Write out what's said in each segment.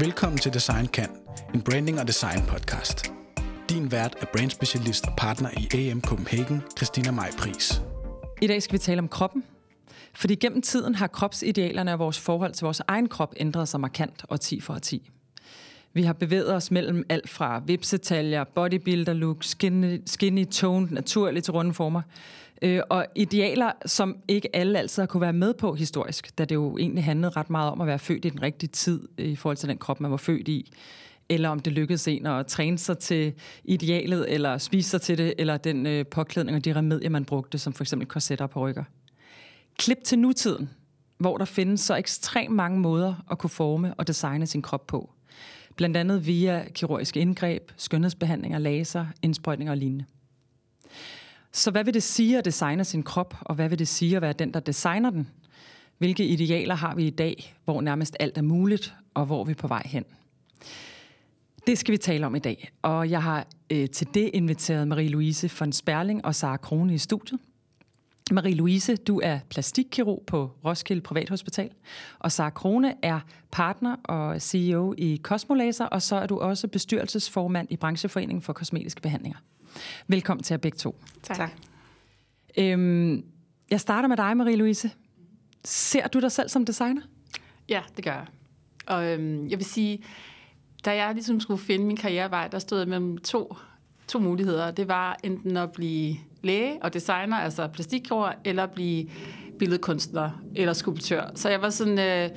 Velkommen til Design Kan, en branding og design podcast. Din vært er brandspecialist og partner i AM Copenhagen, Christina Maj Pris. I dag skal vi tale om kroppen. Fordi gennem tiden har kropsidealerne og vores forhold til vores egen krop ændret sig markant og 10 for 10. Vi har bevæget os mellem alt fra vipsetaljer, bodybuilder look, skinny, skinny toned, naturligt til runde former. Øh, og idealer, som ikke alle altid har kunne være med på historisk, da det jo egentlig handlede ret meget om at være født i den rigtige tid øh, i forhold til den krop, man var født i eller om det lykkedes en at træne sig til idealet, eller spise sig til det, eller den øh, påklædning og de remedier, man brugte, som for eksempel korsetter på rykker. Klip til nutiden, hvor der findes så ekstremt mange måder at kunne forme og designe sin krop på. Blandt andet via kirurgiske indgreb, skønhedsbehandlinger, laser, indsprøjtninger og lignende. Så hvad vil det sige at designe sin krop, og hvad vil det sige at være den, der designer den? Hvilke idealer har vi i dag, hvor nærmest alt er muligt, og hvor vi er på vej hen? Det skal vi tale om i dag, og jeg har øh, til det inviteret Marie-Louise von Sperling og Sara Krone i studiet. Marie-Louise, du er plastikkirurg på Roskilde Privathospital, og Sara Krone er partner og CEO i Cosmolaser, og så er du også bestyrelsesformand i Brancheforeningen for Kosmetiske Behandlinger. Velkommen til jer begge to. Tak. tak. Øhm, jeg starter med dig, Marie-Louise. Ser du dig selv som designer? Ja, det gør jeg. Og øhm, jeg vil sige, da jeg ligesom skulle finde min karrierevej, der stod jeg mellem to, to muligheder. Det var enten at blive læge og designer, altså plastikkirurg, eller blive billedkunstner eller skulptør. Så jeg var sådan, øh,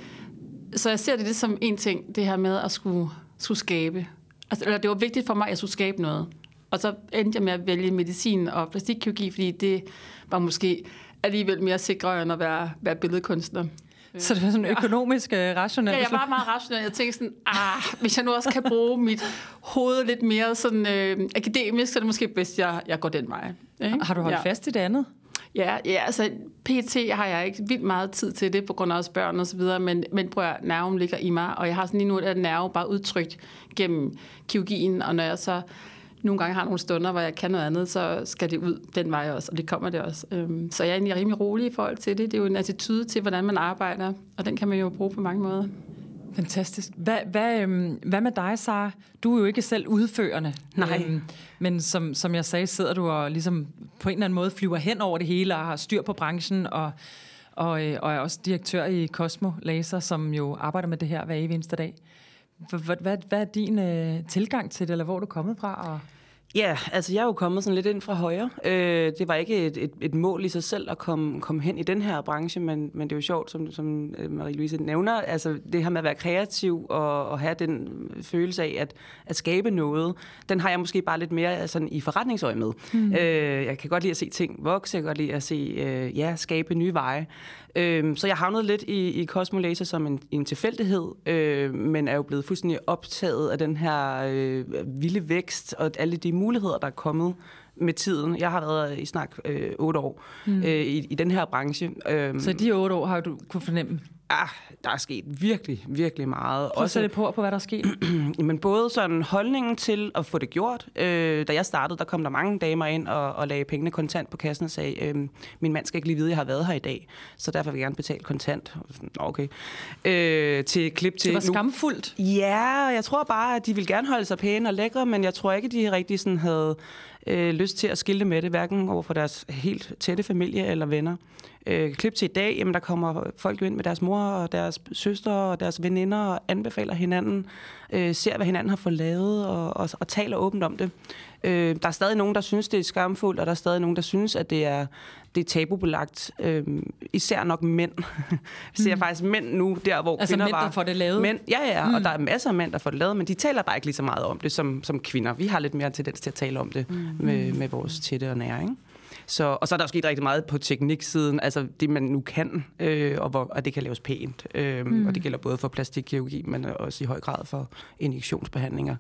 så jeg ser det lidt som en ting, det her med at skulle, skulle skabe. Altså, eller det var vigtigt for mig, at jeg skulle skabe noget. Og så endte jeg med at vælge medicin og plastikkirurgi, fordi det var måske alligevel mere sikre end at være, være billedkunstner. Så det var sådan økonomisk ja. rationelt? Ja, jeg var meget rationel. Jeg tænkte sådan, ah, hvis jeg nu også kan bruge mit hoved lidt mere sådan, øh, akademisk, så er det måske bedst, at jeg, jeg går den vej. Ikke? Har du holdt ja. fast i det andet? Ja, ja, altså PT har jeg ikke vildt meget tid til det, på grund af også børn og så videre, men, men prøv at nerven ligger i mig, og jeg har sådan lige nu et nerve bare udtrykt gennem kirurgien, og når jeg så nogle gange har nogle stunder, hvor jeg kan noget andet, så skal det ud den vej også, og det kommer det også. Øhm, så jeg er egentlig rimelig rolig i forhold til det. Det er jo en attitude til, hvordan man arbejder, og den kan man jo bruge på mange måder. Fantastisk. Hvad, hvad, øhm, hvad med dig, Sara? Du er jo ikke selv udførende. Nej. Øhm, men som, som jeg sagde, sidder du og ligesom på en eller anden måde flyver hen over det hele og har styr på branchen og, og, øh, og er også direktør i Cosmo Laser, som jo arbejder med det her hver eneste dag. Hvad, hvad, hvad er din øh, tilgang til det, eller hvor er du kommet fra? Og Ja, altså jeg er jo kommet sådan lidt ind fra højre. Øh, det var ikke et, et, et mål i sig selv at komme, komme hen i den her branche, men, men det er jo sjovt, som, som øh, Marie-Louise nævner, altså det her med at være kreativ og, og have den følelse af at, at skabe noget, den har jeg måske bare lidt mere sådan i forretningsøje med. Mm. Øh, jeg kan godt lide at se ting vokse, jeg kan godt lide at se, øh, ja, skabe nye veje. Øh, så jeg havnede lidt i, i Cosmo Laser som en, en tilfældighed, øh, men er jo blevet fuldstændig optaget af den her øh, vilde vækst og alle de muligheder, der er kommet med tiden. Jeg har været i snak øh, otte år mm. øh, i, i den her branche. Øh, så de otte år har du kunne fornemme? Ah, der er sket virkelig, virkelig meget. Prøv at sætte på, på, hvad der er sket. Men både sådan holdningen til at få det gjort. Øh, da jeg startede, der kom der mange damer ind og, og lagde pengene kontant på kassen og sagde, øh, min mand skal ikke lige vide, at jeg har været her i dag, så derfor vil jeg gerne betale kontant. Okay. Øh, til klip til... Det var skamfuldt. Ja, jeg tror bare, at de ville gerne holde sig pæne og lækre, men jeg tror ikke, de rigtig sådan havde øh, lyst til at skilte med det, hverken over for deres helt tætte familie eller venner. Øh, klip til i dag, jamen der kommer folk jo ind med deres mor og deres søster og deres veninder og anbefaler hinanden, øh, ser hvad hinanden har fået lavet og, og, og taler åbent om det. Øh, der er stadig nogen, der synes, det er skamfuldt, og der er stadig nogen, der synes, at det er, det er tabubelagt. Øh, især nok mænd. Vi ser mm. faktisk mænd nu, der hvor altså kvinder mænd, var... der får det lavet? Mænd, ja, ja, mm. og der er masser af mænd, der får det lavet, men de taler bare ikke lige så meget om det som, som kvinder. Vi har lidt mere tendens til at tale om det mm. med, med vores tætte og nære, ikke? Så, og så er der sket rigtig meget på tekniksiden, altså det man nu kan, øh, og, hvor, og det kan laves pænt. Øh, mm. Og det gælder både for plastikkirurgi, men også i høj grad for injektionsbehandlinger,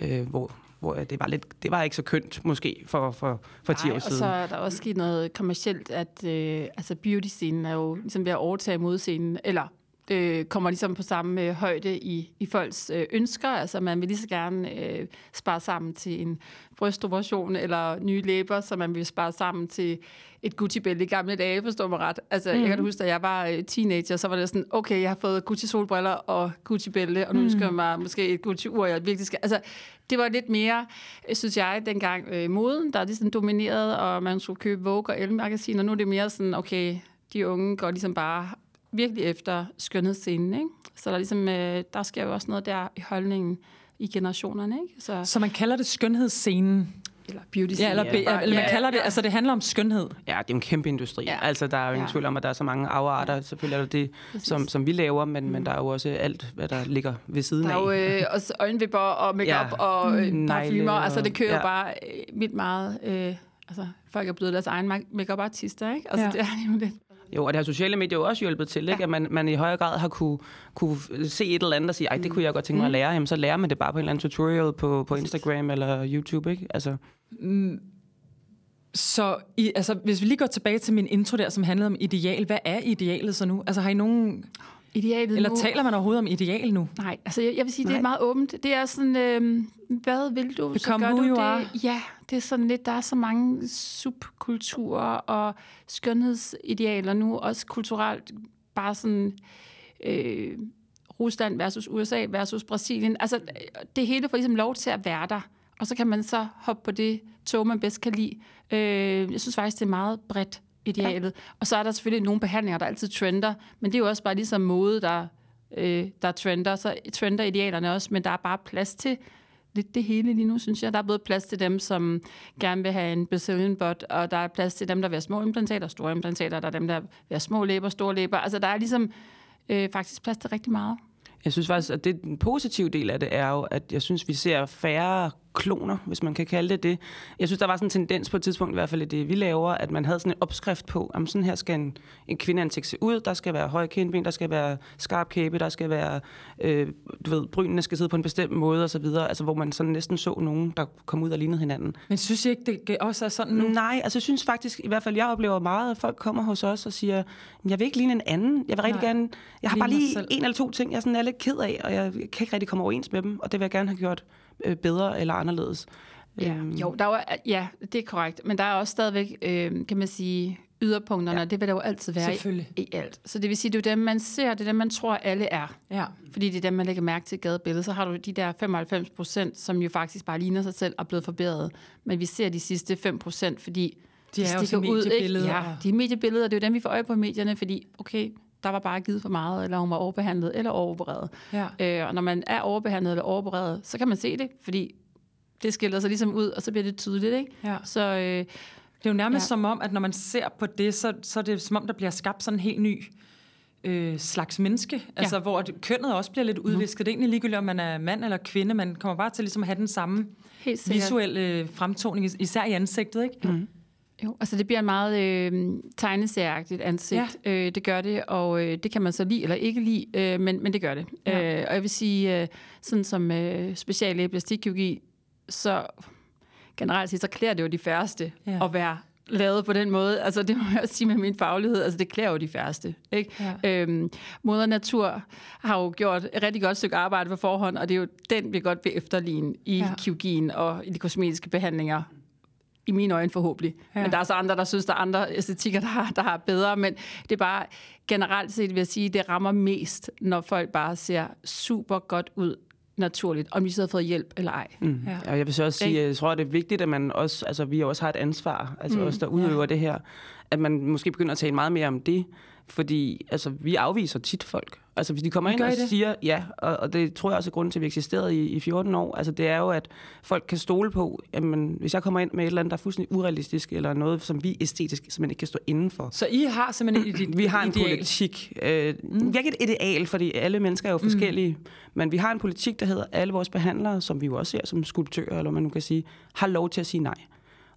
øh, hvor, hvor det var, lidt, det var ikke så kønt måske for, for, for 10 år siden. og så er der også sket noget kommercielt, at øh, altså beauty-scenen er jo ligesom ved at overtage modscenen, eller øh, kommer ligesom på samme øh, højde i, i folks øh, ønsker. Altså man vil lige så gerne øh, spare sammen til en brystoperation eller nye læber, så man vil spare sammen til et Gucci-bælte i gamle dage, forstår mig ret. Altså mm. jeg kan huske, da jeg var øh, teenager, så var det sådan, okay, jeg har fået Gucci-solbriller og Gucci-bælte, og nu ønsker jeg mig måske et Gucci-ur, jeg virkelig skal... Altså det var lidt mere, synes jeg, dengang øh, moden, der er ligesom domineret, og man skulle købe Vogue og Elle-magasiner. Nu er det mere sådan, okay, de unge går ligesom bare virkelig efter skønhedsscenen, ikke? Så der, er ligesom, øh, der sker jo også noget der i holdningen i generationerne, ikke? Så, så man kalder det skønhedsscenen? Eller beauty Ja, eller, be, ja, eller man kalder det, altså det handler om skønhed. Ja, det er en kæmpe industri. Ja. Altså, der er jo ingen ja. tvivl om, at der er så mange afarter. Selvfølgelig er det det, som, som vi laver, men, mm. men der er jo også alt, hvad der ligger ved siden af. Der er jo øh, også øjenvipper og makeup ja. og øh, parfumer. Altså, det kører ja. bare øh, vildt meget... Øh, altså, folk er blevet deres egen makeup artister ikke? Altså, ja. det er jo lidt jo, og det har sociale medier jo også hjulpet til, ikke? at man, man i højere grad har kunne, kunne se et eller andet og sige, ej, det kunne jeg godt tænke mig at mm. lære. Jamen, så lærer man det bare på en eller anden tutorial på, på Instagram eller YouTube, ikke? Altså. Mm. Så i, altså, hvis vi lige går tilbage til min intro der, som handlede om ideal, hvad er idealet så nu? Altså har I nogen... Idealet Eller nu? taler man overhovedet om ideal nu? Nej, altså jeg, jeg vil sige, Nej. det er meget åbent. Det er sådan, øh, hvad vil du, Become så gør du det. Are. Ja, det er sådan lidt, der er så mange subkulturer og skønhedsidealer nu, også kulturelt, bare sådan øh, Rusland versus USA versus Brasilien. Altså det hele får ligesom lov til at være der, og så kan man så hoppe på det tog, man bedst kan lide. Øh, jeg synes faktisk, det er meget bredt idealet. Ja. Og så er der selvfølgelig nogle behandlinger, der altid trender, men det er jo også bare ligesom mode, der, øh, der trender. Så trender idealerne også, men der er bare plads til lidt det hele lige nu, synes jeg. Der er både plads til dem, som gerne vil have en Brazilian butt, og der er plads til dem, der vil have små implantater, store implantater, der er dem, der vil have små læber, store læber. Altså, der er ligesom øh, faktisk plads til rigtig meget. Jeg synes faktisk, at det, den positive del af det er jo, at jeg synes, vi ser færre kloner, hvis man kan kalde det det. Jeg synes, der var sådan en tendens på et tidspunkt, i hvert fald i det, vi laver, at man havde sådan en opskrift på, om sådan her skal en, en kvindeansigt se ud, der skal være høje kindben, der skal være skarp kæbe, der skal være, øh, du ved, brynene skal sidde på en bestemt måde og så videre, altså hvor man sådan næsten så nogen, der kom ud og lignede hinanden. Men synes I ikke, det også er sådan nu? Nej, altså jeg synes faktisk, i hvert fald jeg oplever meget, at folk kommer hos os og siger, jeg vil ikke ligne en anden, jeg vil rigtig Nej. gerne, jeg har bare lige en eller to ting, jeg sådan er lidt ked af, og jeg kan ikke rigtig komme overens med dem, og det vil jeg gerne have gjort øh, bedre eller anderledes. Ja, øhm. jo, der er, ja, det er korrekt. Men der er også stadigvæk, øh, kan man sige, yderpunkterne, ja. det vil der jo altid være i, i alt. Så det vil sige, det er dem, man ser, det er dem, man tror, alle er. Ja. Fordi det er dem, man lægger mærke til i gadebilledet. Så har du de der 95 procent, som jo faktisk bare ligner sig selv og blevet forbedret. Men vi ser de sidste 5 procent, fordi de, de er jo ud. Ikke? Ja, de er mediebilleder, det er jo dem, vi får øje på i medierne, fordi okay, der var bare givet for meget, eller hun var overbehandlet eller overopereret. Ja. Øh, og når man er overbehandlet eller overopereret, så kan man se det, fordi det skiller sig ligesom ud, og så bliver det tydeligt. Ikke? Ja. Så, øh, det er jo nærmest ja. som om, at når man ser på det, så, så er det som om, der bliver skabt sådan en helt ny øh, slags menneske, ja. altså hvor kønnet også bliver lidt udvisket. Mm. Det er egentlig ligegyldigt, om man er mand eller kvinde, man kommer bare til ligesom at have den samme visuelle fremtoning, især i ansigtet. Ikke? Mm. Jo, altså det bliver en meget øh, tegneserieagtigt ansigt. Ja. Øh, det gør det, og øh, det kan man så lide eller ikke lide, øh, men, men det gør det. Ja. Øh, og jeg vil sige, øh, sådan som øh, speciallæge plastikkirurgi, så generelt set, så klæder det jo de færreste ja. at være lavet på den måde. Altså det må jeg også sige med min faglighed, altså det klæder jo de færreste. Ikke? Ja. Øhm, Moder Natur har jo gjort et rigtig godt stykke arbejde på forhånd, og det er jo den, vi godt vil efterligne i ja. kirurgien og i de kosmetiske behandlinger i mine øjne forhåbentlig. Ja. Men der er så andre, der synes, der er andre æstetikker, der har, der har bedre. Men det er bare generelt set, vil jeg sige, det rammer mest, når folk bare ser super godt ud naturligt, om de så har fået hjælp eller ej. Mm. Ja. Og jeg vil så også sige, jeg tror, det er vigtigt, at man også, altså vi også har et ansvar, altså mm. os, der udøver ja. det her, at man måske begynder at tale meget mere om det, fordi altså, vi afviser tit folk. Altså hvis de kommer ind og det? siger ja, og, og det tror jeg også er grunden til, at vi eksisterede i, i 14 år, altså det er jo, at folk kan stole på, jamen hvis jeg kommer ind med et eller andet, der er fuldstændig urealistisk, eller noget, som vi æstetisk simpelthen ikke kan stå indenfor. Så I har simpelthen et Vi har en ideal. politik. Øh, mm. Vi har ikke et ideal, fordi alle mennesker er jo mm. forskellige, mm. men vi har en politik, der hedder, alle vores behandlere, som vi jo også ser som skulptører, eller man nu kan sige, har lov til at sige nej.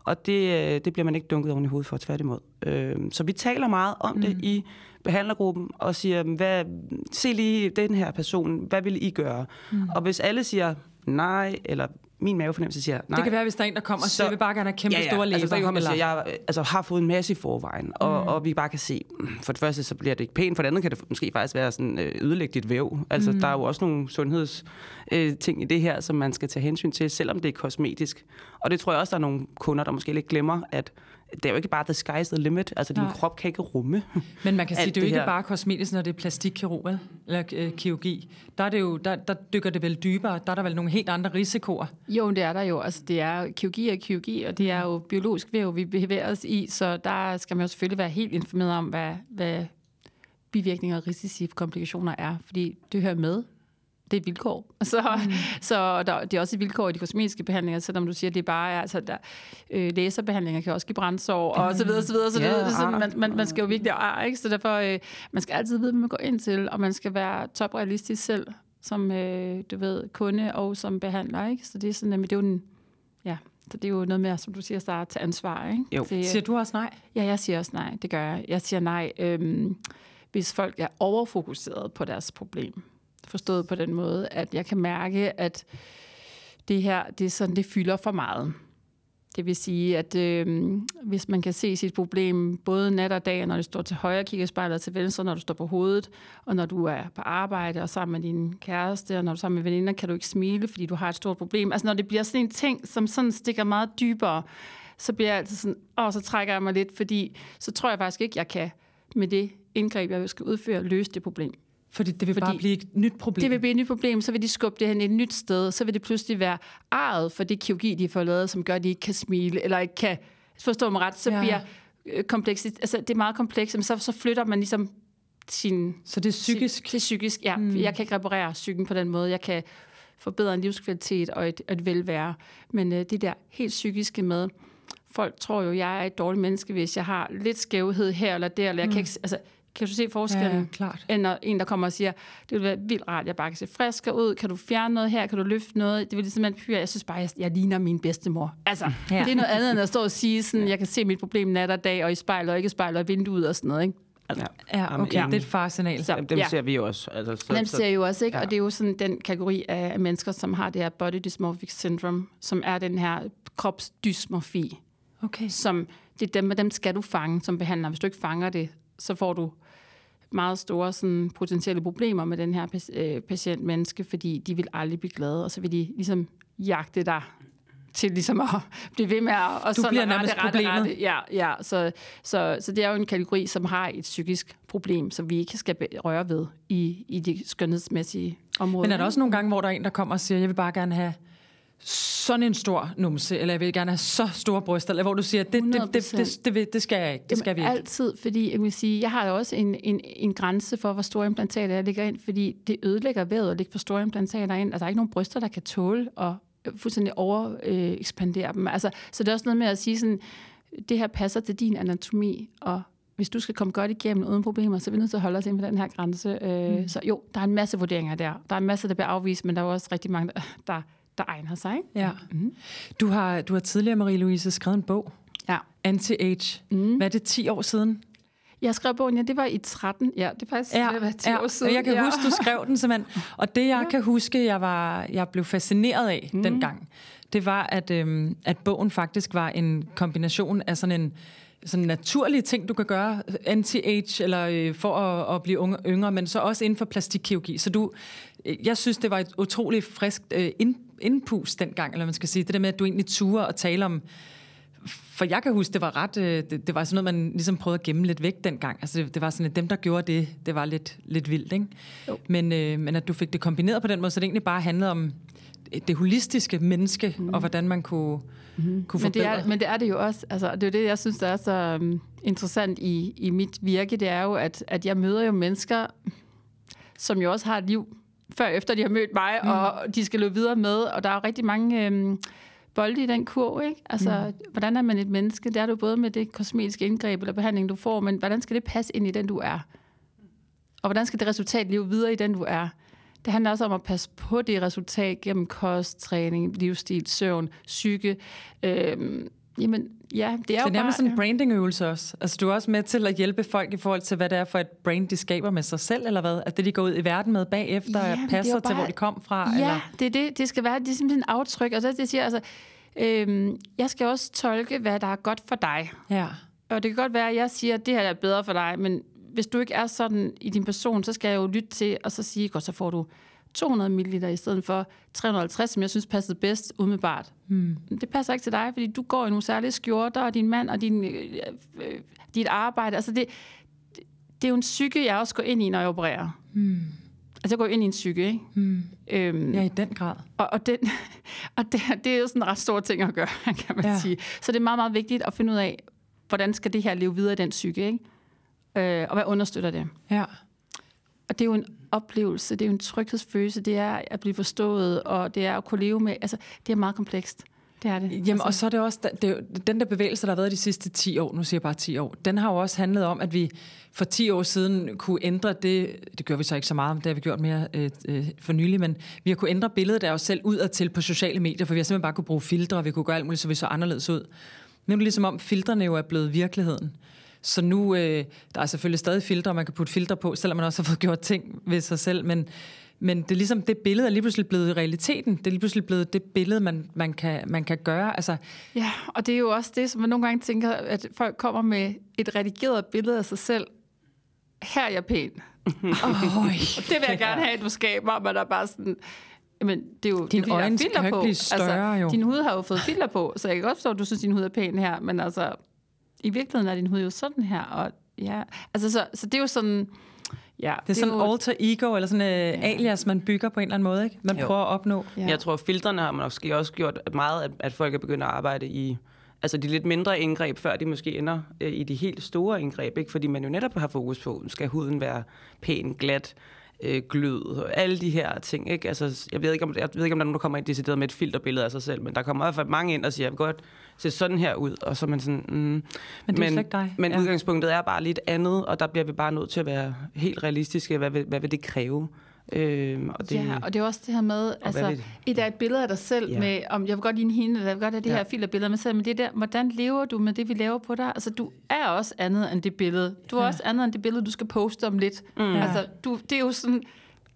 Og det, øh, det bliver man ikke dunket oven i hovedet for, tværtimod. Øh, så vi taler meget om mm. det i behandlergruppen og siger, hvad, se lige den her person, hvad vil I gøre? Mm. Og hvis alle siger nej, eller min mavefornemmelse siger, nej. Det kan være, hvis der er en, der kommer og siger, jeg vil bare gerne have kæmpe ja, ja. store læber. Altså, der kommer eller- siger, jeg altså, har fået en masse i forvejen, og, mm. og vi bare kan se, for det første, så bliver det ikke pænt, for det andet kan det måske faktisk være sådan øh, ødelægge dit væv. Altså, mm. der er jo også nogle sundheds øh, ting i det her, som man skal tage hensyn til, selvom det er kosmetisk. Og det tror jeg også, der er nogle kunder, der måske lidt glemmer, at det er jo ikke bare the sky's the limit. Altså, din Nej. krop kan ikke rumme. Men man kan sige, det er jo det ikke her. bare kosmetisk, når det er plastikkirurg, eller øh, kirurgi. Der, er det jo, der, der dykker det vel dybere. Der er der vel nogle helt andre risikoer. Jo, det er der jo. Altså, det er kirurgi og kirurgi, og det er jo biologisk væv, vi bevæger os i, så der skal man jo selvfølgelig være helt informeret om, hvad, hvad bivirkninger, risici, komplikationer er, fordi det hører med. Det er et vilkår. Så, mm. så der, det er også et vilkår i de kosmetiske behandlinger, selvom du siger, at det bare er, altså der, øh, laserbehandlinger kan også give brændsår, og så videre, så videre, så videre. Så ar. man, man, man skal jo virkelig ar, ikke? Så derfor, øh, man skal altid vide, hvad man går ind til, og man skal være toprealistisk selv, som, øh, du ved, kunde og som behandler, ikke? Så det er sådan, at det er jo en, ja, så det er jo noget med, som du siger, starte til ansvar, ikke? Jo. Til, Siger du også nej? Ja, jeg siger også nej. Det gør jeg. Jeg siger nej, øhm, hvis folk er overfokuseret på deres problem. Forstået på den måde, at jeg kan mærke, at det her, det er sådan, det fylder for meget. Det vil sige, at øh, hvis man kan se sit problem både nat og dag, når du står til højre, kigger og til venstre, når du står på hovedet, og når du er på arbejde og sammen med din kæreste, og når du er sammen med veninder, kan du ikke smile, fordi du har et stort problem. Altså når det bliver sådan en ting, som sådan stikker meget dybere, så bliver jeg altid sådan, åh, så trækker jeg mig lidt, fordi så tror jeg faktisk ikke, jeg kan med det indgreb, jeg skal udføre, løse det problem. Fordi det vil Fordi bare blive et nyt problem. Det vil blive et nyt problem, så vil de skubbe det hen et nyt sted, så vil det pludselig være arret for det kirurgi, de får lavet, som gør, at de ikke kan smile, eller ikke kan forstå mig ret, så Ja. bliver øh, komplekst, altså det er meget komplekst, men så, så flytter man ligesom sin... Så det er psykisk. Det er psykisk, ja. Mm. Jeg kan ikke reparere psyken på den måde. Jeg kan forbedre en livskvalitet og et, et velvære. Men øh, det der helt psykiske med, folk tror jo, jeg er et dårligt menneske, hvis jeg har lidt skævhed her eller der, eller jeg mm. kan ikke... Altså, kan du se forskellen? Ja, klart. end når en, der kommer og siger, det vil være vildt rart, jeg bare kan se friskere ud, kan du fjerne noget her, kan du løfte noget? Det vil ligesom, at jeg synes bare, jeg, jeg ligner min bedstemor. Altså, Ja. det er noget andet, end at stå og sige, sådan, jeg kan se mit problem nat og dag, og i spejlet, og ikke i spejlet, og vinduet og sådan noget, ikke? Ja. Ja, Jamen, okay. ja. Det er et farsignal. Så, Dem, dem ja. ser vi jo også. Altså, så, Dem ser jeg jo også, ikke? ja. Og det er jo sådan den kategori af mennesker, som har det her body dysmorphic syndrome, som er den her kropsdysmorfi, Okay. som det er dem, dem skal du fange som behandler. Hvis du ikke fanger det, så får du meget store sådan, potentielle problemer med den her øh, patient-menneske, fordi de vil aldrig blive glade, og så vil de ligesom jagte dig til ligesom at blive ved med at... Og Du sådan bliver nærmest problemet. Ja, ja så, så, så det er jo en kategori, som har et psykisk problem, som vi ikke skal røre ved i, i de skønhedsmæssige områder. Men er der også nogle gange, hvor der er en, der kommer og siger, jeg vil bare gerne have sådan en stor numse, eller jeg vil gerne have så store bryster, eller hvor du siger, det, det, det, det, det, det, skal jeg ikke, det skal vi ikke. Altid, fordi jeg vil sige, jeg har jo også en, en, en grænse for, hvor store implantater jeg lægger ind, fordi det ødelægger vævet at lægge for store implantater ind. Altså, der er ikke nogen bryster, der kan tåle at fuldstændig over øh, dem. Altså, så det er også noget med at sige sådan, det her passer til din anatomi, og hvis du skal komme godt igennem uden problemer, så er vi nødt til at holde os ind på den her grænse. Øh, mm. Så jo, der er en masse vurderinger der. Der er en masse, der bliver afvist, men der er også rigtig mange, der, der, egner sig. Ikke? Ja. Du, har, du har tidligere, Marie-Louise, skrevet en bog, Ja. Anti-Age. Mm. Hvad er det, 10 år siden? Jeg skrev bogen, ja, det var i 13. Ja, det er faktisk ja, det var 10 år siden. Jeg kan ja. huske, du skrev den simpelthen. Og det, jeg ja. kan huske, jeg, var, jeg blev fascineret af mm. dengang, det var, at, øhm, at bogen faktisk var en kombination af sådan en sådan naturlige ting, du kan gøre, anti-age, eller øh, for at, at blive unge, yngre, men så også inden for plastikkirurgi. Så du, øh, jeg synes, det var et utroligt frisk øh, ind, indpus dengang, eller man skal sige. Det der med, at du egentlig turer og tale om, for jeg kan huske, det var ret, øh, det, det var sådan noget, man ligesom prøvede at gemme lidt væk dengang. Altså det, det var sådan, at dem, der gjorde det, det var lidt, lidt vildt, ikke? Jo. Men, øh, men at du fik det kombineret på den måde, så det egentlig bare handlede om det holistiske menneske, mm. og hvordan man kunne, mm. kunne men det, forbedre. er, men det er det jo også. Altså, det er jo det, jeg synes, der er så um, interessant i, i mit virke. Det er jo, at, at jeg møder jo mennesker, som jo også har et liv før efter de har mødt mig, mm. og de skal løbe videre med. Og der er rigtig mange øhm, bolde i den kurv, ikke? Altså, mm. hvordan er man et menneske? Det er du både med det kosmetiske indgreb eller behandling, du får, men hvordan skal det passe ind i den, du er? Og hvordan skal det resultat leve videre i den, du er? Det handler også om at passe på det resultat gennem kost, træning, livsstil, søvn, psyke. Øhm, jamen, ja, det er det er bare... sådan en brandingøvelse også. Altså, du er også med til at hjælpe folk i forhold til, hvad det er for et brand, de skaber med sig selv, eller hvad? At det, de går ud i verden med bagefter, Ja, er passer bare... til, bare- hvor de kom fra? Ja, eller? det er det. Det skal være det er simpelthen aftryk. Og så det, siger, altså, øhm, jeg skal også tolke, hvad der er godt for dig. Ja. Og det kan godt være, at jeg siger, at det her er bedre for dig, men hvis du ikke er sådan i din person, så skal jeg jo lytte til, og så sige, godt, så får du 200 ml i stedet for 350, som jeg synes passede bedst umiddelbart. Hmm. Det passer ikke til dig, fordi du går i nogle særlige skjorter, og din mand og din, øh, øh, dit arbejde. Altså det, det, er jo en psyke, jeg også går ind i, når jeg opererer. Hmm. Altså jeg går ind i en psyke, ikke? Hmm. Øhm, ja, i den grad. og, og, den, og det, det er jo sådan en ret stor ting at gøre, kan man ja. sige. Så det er meget, meget vigtigt at finde ud af, hvordan skal det her leve videre i den psyke, ikke? Øh, og hvad understøtter det? Ja. Og det er jo en oplevelse, det er jo en tryghedsfølelse, det er at blive forstået, og det er at kunne leve med, altså det er meget komplekst. Det er det. Jamen, altså, og så er det også, det er den der bevægelse, der har været de sidste 10 år, nu siger jeg bare 10 år, den har jo også handlet om, at vi for 10 år siden kunne ændre det, det gør vi så ikke så meget, det har vi gjort mere øh, øh, for nylig, men vi har kunne ændre billedet af os selv udadtil på sociale medier, for vi har simpelthen bare kunne bruge filtre, og vi kunne gøre alt muligt, så vi så anderledes ud. Nu er det ligesom om, filtrene jo er blevet virkeligheden. Så nu, øh, der er selvfølgelig stadig filtre, man kan putte filtre på, selvom man også har fået gjort ting ved sig selv, men, men det er ligesom, det billede er lige pludselig blevet realiteten. Det er lige pludselig blevet det billede, man, man, kan, man kan gøre. Altså, Ja, og det er jo også det, som man nogle gange tænker, at folk kommer med et redigeret billede af sig selv. Her er jeg pæn. Øj, Det vil jeg gerne have, at du skaber, men der er bare sådan... Men det er jo det er, fordi, der er øjne filter på. større, jo. Din hud har jo fået filter på, så jeg kan godt forstå, at du synes, at din hud er pæn her, men altså, i virkeligheden er din hud jo sådan her, og ja, altså, så, så det er jo sådan, ja. det er sådan jo, alter ego, eller sådan en uh, alias, man bygger på en eller anden måde, ikke? Man Jo. prøver at opnå. Ja. Jeg tror, at filtrene har måske også gjort at meget, at, at folk er begyndt at arbejde i altså de lidt mindre indgreb, før de måske ender øh, i de helt store indgreb. Ikke? Fordi man jo netop har fokus på, skal huden være pæn, glat, øh, glød, og alle de her ting. Ikke? Altså, jeg, ved ikke, om, jeg ved ikke, om der er nogen, der kommer ind decideret med et filterbillede af sig selv, men der kommer i hvert fald mange ind og siger, jeg vil godt se sådan her ud, og så er man sådan... Mm, Men det er ikke dig. Men Ja. udgangspunktet er bare lidt andet, og der bliver vi bare nødt til at være helt realistiske. Hvad vil, hvad vil det kræve? Øhm, og det, Ja, og det er også det her med, altså, vil det? et er et billede af dig selv Ja. med, om jeg vil godt ligne hende, eller jeg vil godt have det Ja. her filterbillede med selv, men det der, hvordan lever du med det, vi laver på dig? Altså, du er også andet end det billede. Du er ja. også andet end det billede, du skal poste om lidt. Mm. Altså, du, det er jo sådan,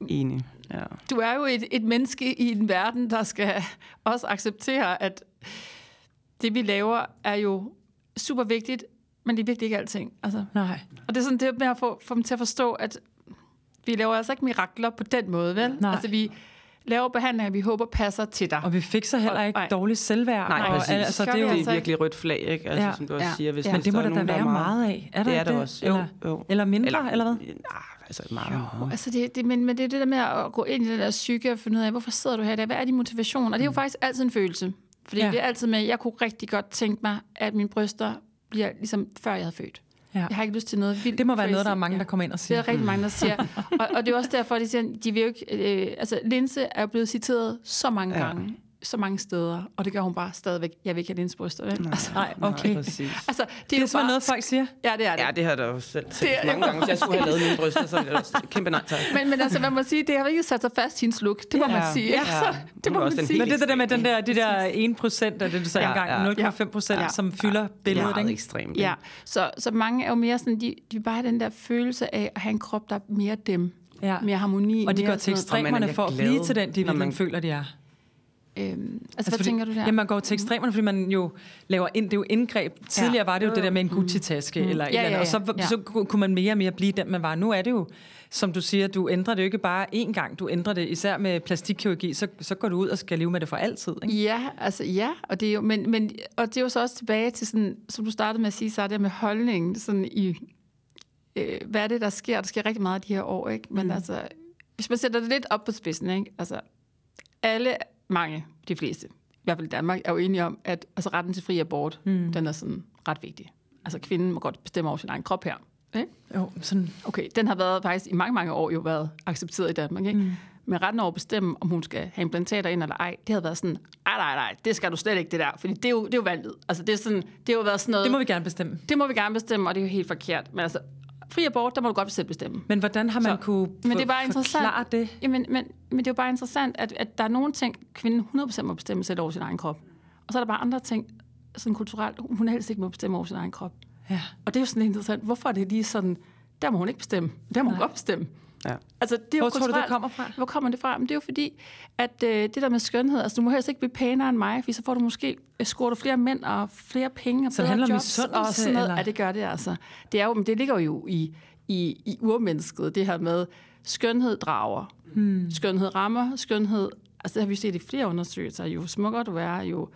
Enig. Ja. du er jo et, et menneske i en verden, der skal også acceptere, at det, vi laver, er jo super vigtigt, men det er vigtigt ikke alting. Altså, Nej. og det er sådan det med at få, få dem til at forstå, at vi laver altså ikke mirakler på den måde, vel? Nej. Altså, vi laver behandlinger, vi håber passer til dig. Og vi fikser heller ikke dårligt selvværd. Nej, og, præcis. altså, det er jo, Det er ikke. virkelig rødt flag, ikke? Altså, Ja. som du også Ja. siger. Hvis, Ja. men det må der er da nogen, der være meget af. Er der det er der også. Jo, Eller, jo. eller mindre, eller, eller hvad? Nej, altså meget. Jo. Altså det, det, men, men det er det der med at gå ind i den der psyke og finde ud af, hvorfor sidder du her der? Hvad er din motivation? Og det er jo faktisk altid en følelse. Fordi ja. det er altid med, at jeg kunne rigtig godt tænke mig, at mine bryster bliver ligesom før jeg havde født. Ja. Jeg har ikke lyst til noget vildt Det må være noget, crazy. der er mange, Ja. der kommer ind og Det siger. er der rigtig mange, der siger. og, og det er også derfor, de siger, de vil jo ikke... Øh, altså, Linse er blevet citeret så mange Ja. gange, så mange steder, og det gør hun bare stadigvæk. Jeg vil ikke have Linse bryster, vel? Altså, Nej, okay. Nej, præcis. altså, det er, Det er jo simpelthen bare... noget, folk siger. Ja, det er det. Ja, det har der jo selv Det er- mange gange. Hvis jeg skulle have lavet mine bryster, så ville jeg også kæmpe nej tak. Men, men altså, man må sige, det har ikke sat sig fast i hendes look. Det må Ja. man sige. Ja. Altså, det må også man sige. Men det er det der med den der, de der 1 procent af det, du sagde Ja, engang, ja. 0,5 procent, Ja. som fylder billedet, Meget ikke? ekstremt. Ja, så, så mange er jo mere sådan, de, de bare den der følelse af at have en krop, der er mere dem. Ja. Mere harmoni. Og de går til Og er ekstremerne for at blive til den, de man- føler, de er. Øhm, altså, altså, hvad fordi, tænker du der? Jamen, man går til ekstremerne, fordi man jo laver ind, det er jo indgreb. Tidligere var det jo det der med en Gucci-taske, mm. eller et Ja, eller andet, ja, og så, ja. Ja. så kunne man mere og mere blive den, man var. Nu er det jo, som du siger, du ændrer det jo ikke bare én gang, du ændrer det, især med plastikkirurgi, så, så går du ud og skal leve med det for altid. Ikke? Ja, altså ja, og det er jo, men, men, og det er jo så også tilbage til sådan, som du startede med at sige, så er det med holdningen, sådan i, øh, hvad er det, der sker? Der sker rigtig meget de her år, ikke? Men mm. altså, hvis man sætter det lidt op på spidsen, ikke? Altså, alle, mange, de fleste, i hvert fald i Danmark, er jo enige om, at altså, retten til fri abort, mm. den er sådan ret vigtig. Altså, kvinden må godt bestemme over sin egen krop her. Ikke? Jo, sådan, Okay, den har været faktisk i mange, mange år jo været accepteret i Danmark, ikke? Mm. Men retten over at bestemme, om hun skal have implantater ind eller ej, det havde været sådan, nej, nej, nej, det skal du slet ikke, det der. Fordi det er jo, det er jo vanvittigt. Altså, det, er sådan, det har jo været sådan noget, det må vi gerne bestemme. det må vi gerne bestemme, og det er jo helt forkert. Men altså, fri abort, der må du godt selv bestemme. Men hvordan har man Så- kunne Men det er bare interessant. det? Jamen, men, men det er jo bare interessant, at, at der er nogle ting, kvinden 100% må bestemme selv over sin egen krop. Og så er der bare andre ting, sådan kulturelt, hun helst ikke må bestemme over sin egen krop. Ja. Og det er jo sådan interessant. Hvorfor er det lige sådan, der må hun ikke bestemme, der må hun godt bestemme. Ja. Altså, det er jo Hvor tror du, det kommer fra? Hvor kommer det fra? Men det er jo fordi, at øh, det der med skønhed, altså du må helst ikke blive pænere end mig, for så får du måske, øh, scorer du flere mænd og flere penge og Så det bedre handler om jobs og misundelse, sådan noget. eller? Ja, det gør det altså. Det, er jo, men det ligger jo i, i, i urmennesket, det her med, skønhed drager, hmm. skønhed rammer, skønhed, altså det har vi set i flere undersøgelser, jo smukkere du er, jo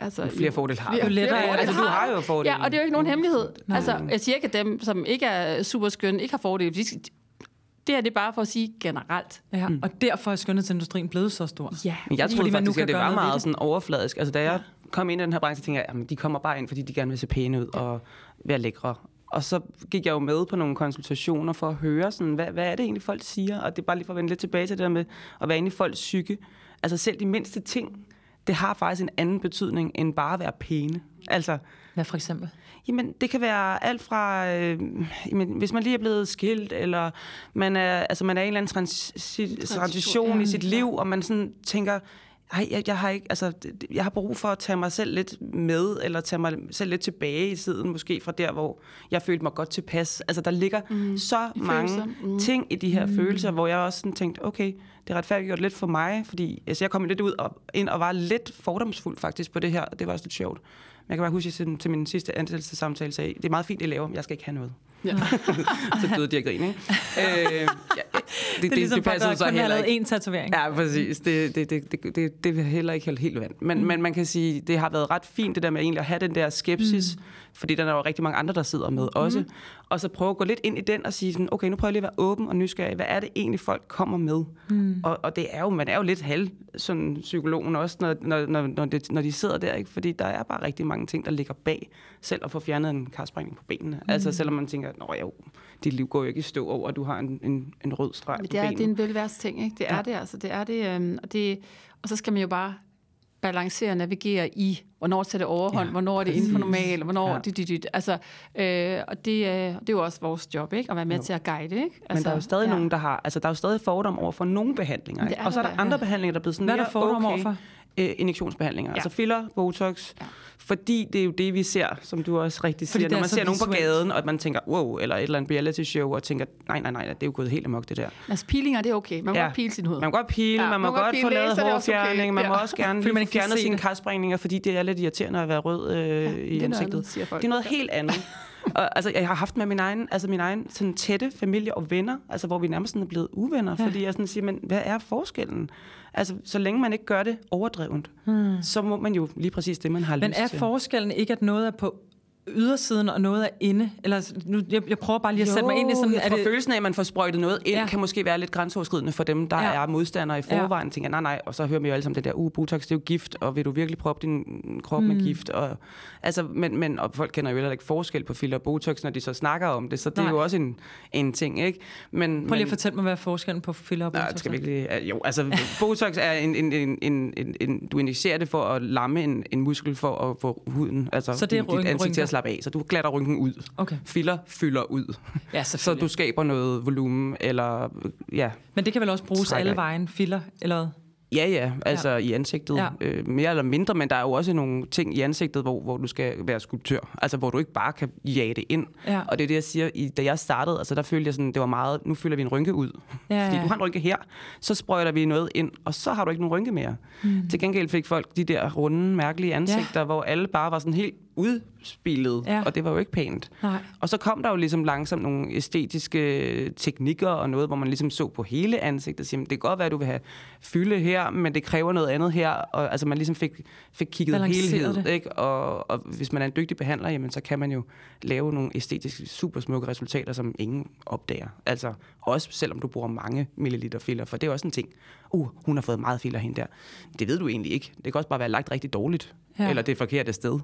Altså, flere fordele har du. Jo lettere er fordele Altså, du har jo fordele. Ja, og det er jo ikke nogen hemmelighed. Altså, jeg siger ikke, at dem, som ikke er super skønne, ikke har fordele. De Det her det er bare for at sige generelt. Ja, og derfor er skønhedsindustrien blevet så stor. Ja. Men jeg Fordi troede man nu faktisk, kan at det var meget sådan overfladisk. Altså, da jeg kom ind i den her branche, tænkte jeg, at de kommer bare ind, fordi de gerne vil se pæne ud og være lækre. Og så gik jeg jo med på nogle konsultationer for at høre, sådan, hvad, hvad er det egentlig, folk siger? Og det er bare lige for at vende lidt tilbage til det der med at være inde i folks psyke. Altså selv de mindste ting, det har faktisk en anden betydning, end bare at være pæne. Altså, Hvad for eksempel? Jamen, det kan være alt fra, øh, jamen, hvis man lige er blevet skilt, eller man er, altså, man er i en eller anden transi- transition ja. i sit liv, og man sådan tænker, ej, jeg, jeg, har ikke, altså, jeg har brug for at tage mig selv lidt med, eller tage mig selv lidt tilbage i tiden, måske fra der, hvor jeg følte mig godt tilpas. Altså, der ligger mm. så mange følelser. Mm. ting i de her mm. følelser, hvor jeg også sådan tænkte, okay, det er retfærdiggjort lidt for mig, fordi altså, jeg kom lidt ud og, ind og var lidt fordomsfuld faktisk på det her, og det var også lidt sjovt. Men jeg kan bare huske, at jeg til, min sidste ansættelsessamtale sagde, det er meget fint, det I laver, men jeg skal ikke have noget. Ja. så døde de af grin, ikke? øh, ja, det, det, Det er ligesom der passede kun har lavet én tatovering. Ja, præcis. Det, det, det, det, det, det er heller ikke helt, helt vand. Men, mm. men man kan sige, det har været ret fint, det der med egentlig at have den der skepsis, mm. fordi der er jo rigtig mange andre, der sidder med også. Mm. Og så prøve at gå lidt ind i den og sige sådan, okay, nu prøver jeg lige at være åben og nysgerrig. Hvad er det egentlig, folk kommer med? Mm. Og, og det er jo, man er jo lidt halv sådan psykologen også, når, når, når, når, det, når de sidder der, ikke? Fordi der er bare rigtig mange ting, der ligger bag selv at få fjernet en karsprængning på benene. Mm. Altså selvom man tænker, nå jo, dit liv går jo ikke i stå over, at du har en, en, en rød streg Men på det er, benet. det er en velværds ting, ikke? Det er Ja. det altså. Det er det, øhm, og, det, og så skal man jo bare balancere og navigere i, hvornår tager det overhånd, Ja, hvornår er det inden for normalt, hvornår Ja. dit, dit, dit. Altså, øh, og det, er, det er jo også vores job, ikke? At være med Jo. til at guide, ikke? Altså, Men der er jo stadig ja. nogen, der har... Altså, der er jo stadig fordom over for nogle behandlinger. Ikke? Og så er der andre ja. behandlinger, der er blevet sådan Hvad er der mere fordom okay. overfor? Øh, injektionsbehandlinger. Ja. Altså filler, botox. Ja. Fordi det er jo det, vi ser, som du også rigtig Fordi siger. Når man ser nogen på gaden, og at man tænker, wow, eller et eller andet reality show, og tænker, nej, nej, nej, det er jo gået helt amok, det der. Altså, peelinger, det er okay. Man må Ja. ja. godt pile sin hud. Man må godt pile, ja, Ja, man må man må godt få lavet er også okay. hårfjerning, man må Ja. også gerne Fordi man se sine karsprængninger, fordi det er lidt irriterende at være rød øh, er i ansigtet. andet. Det er noget helt andet. og, altså, jeg har haft med min egen, altså min egen sådan, tætte familie og venner, altså, hvor vi nærmest sådan er blevet uvenner, ja. fordi jeg sådan siger, men hvad er forskellen? Altså, så længe man ikke gør det overdrevent, hmm. så må man jo lige præcis det, man har Men lyst er til. forskellen ikke, at noget er på ydersiden, og noget er inde? Eller, nu, jeg, jeg prøver bare lige at sætte mig ind i sådan... jeg tror, det, følelsen af, at man får sprøjtet noget ind, Ja. kan måske være lidt grænseoverskridende for dem, der Ja. er modstandere i forvejen. Ja. Tænker, nej, nej, og så hører vi jo alle sammen det der, uh, Botox, det er jo gift, og vil du virkelig proppe din krop mm. med gift? Og, altså, men, men og folk kender jo heller ikke forskel på filler og Botox, når de så snakker om det, så det Nej. er jo også en, en ting, ikke? Men, Prøv lige men, at fortælle mig, hvad er forskellen på filler og Nej, botox det skal er. vi ikke lige... Jo, altså, Botox er en, en, en, en, en, en... Du injicerer det for at lamme en, en muskel for at få huden, altså Så det er dit, ansigt til at slappe af. Så du glatter rynken ud. Okay. Filler fylder ud. Ja, Så du skaber noget volumen, eller... Ja, Men det kan vel også bruges Trækker alle vejen, filler, eller hvad? ja, ja altså ja. i ansigtet. Ja. Øh, mere eller mindre, men der er jo også nogle ting i ansigtet, hvor, hvor du skal være skulptør. Altså, hvor du ikke bare kan jage det ind. Ja. Og det er det, jeg siger, i, da jeg startede, altså der følte jeg sådan, det var meget, nu fylder vi en rynke ud. Ja, Fordi ja. du har en rynke her, så sprøjter vi noget ind, og så har du ikke nogen rynke mere. Mm. Til gengæld fik folk de der runde, mærkelige ansigter, ja. hvor alle bare var sådan helt udspillet, Ja. og det var jo ikke pænt. Nej. Og så kom der jo ligesom langsomt nogle æstetiske teknikker og noget, hvor man ligesom så på hele ansigtet og siger, "Men det kan godt være, at du vil have fylde her, men det kræver noget andet her. Og altså man ligesom fik, fik kigget Balanceret helhed, det. ikke? Og, og hvis man er en dygtig behandler, jamen, så kan man jo lave nogle æstetisk super smukke resultater, som ingen opdager. Altså også selvom du bruger mange milliliter filler, for det er også en ting. Uh, hun har fået meget filler hende der. Det ved du egentlig ikke. Det kan også bare være lagt rigtig dårligt, Ja. ja. eller det forkerte sted.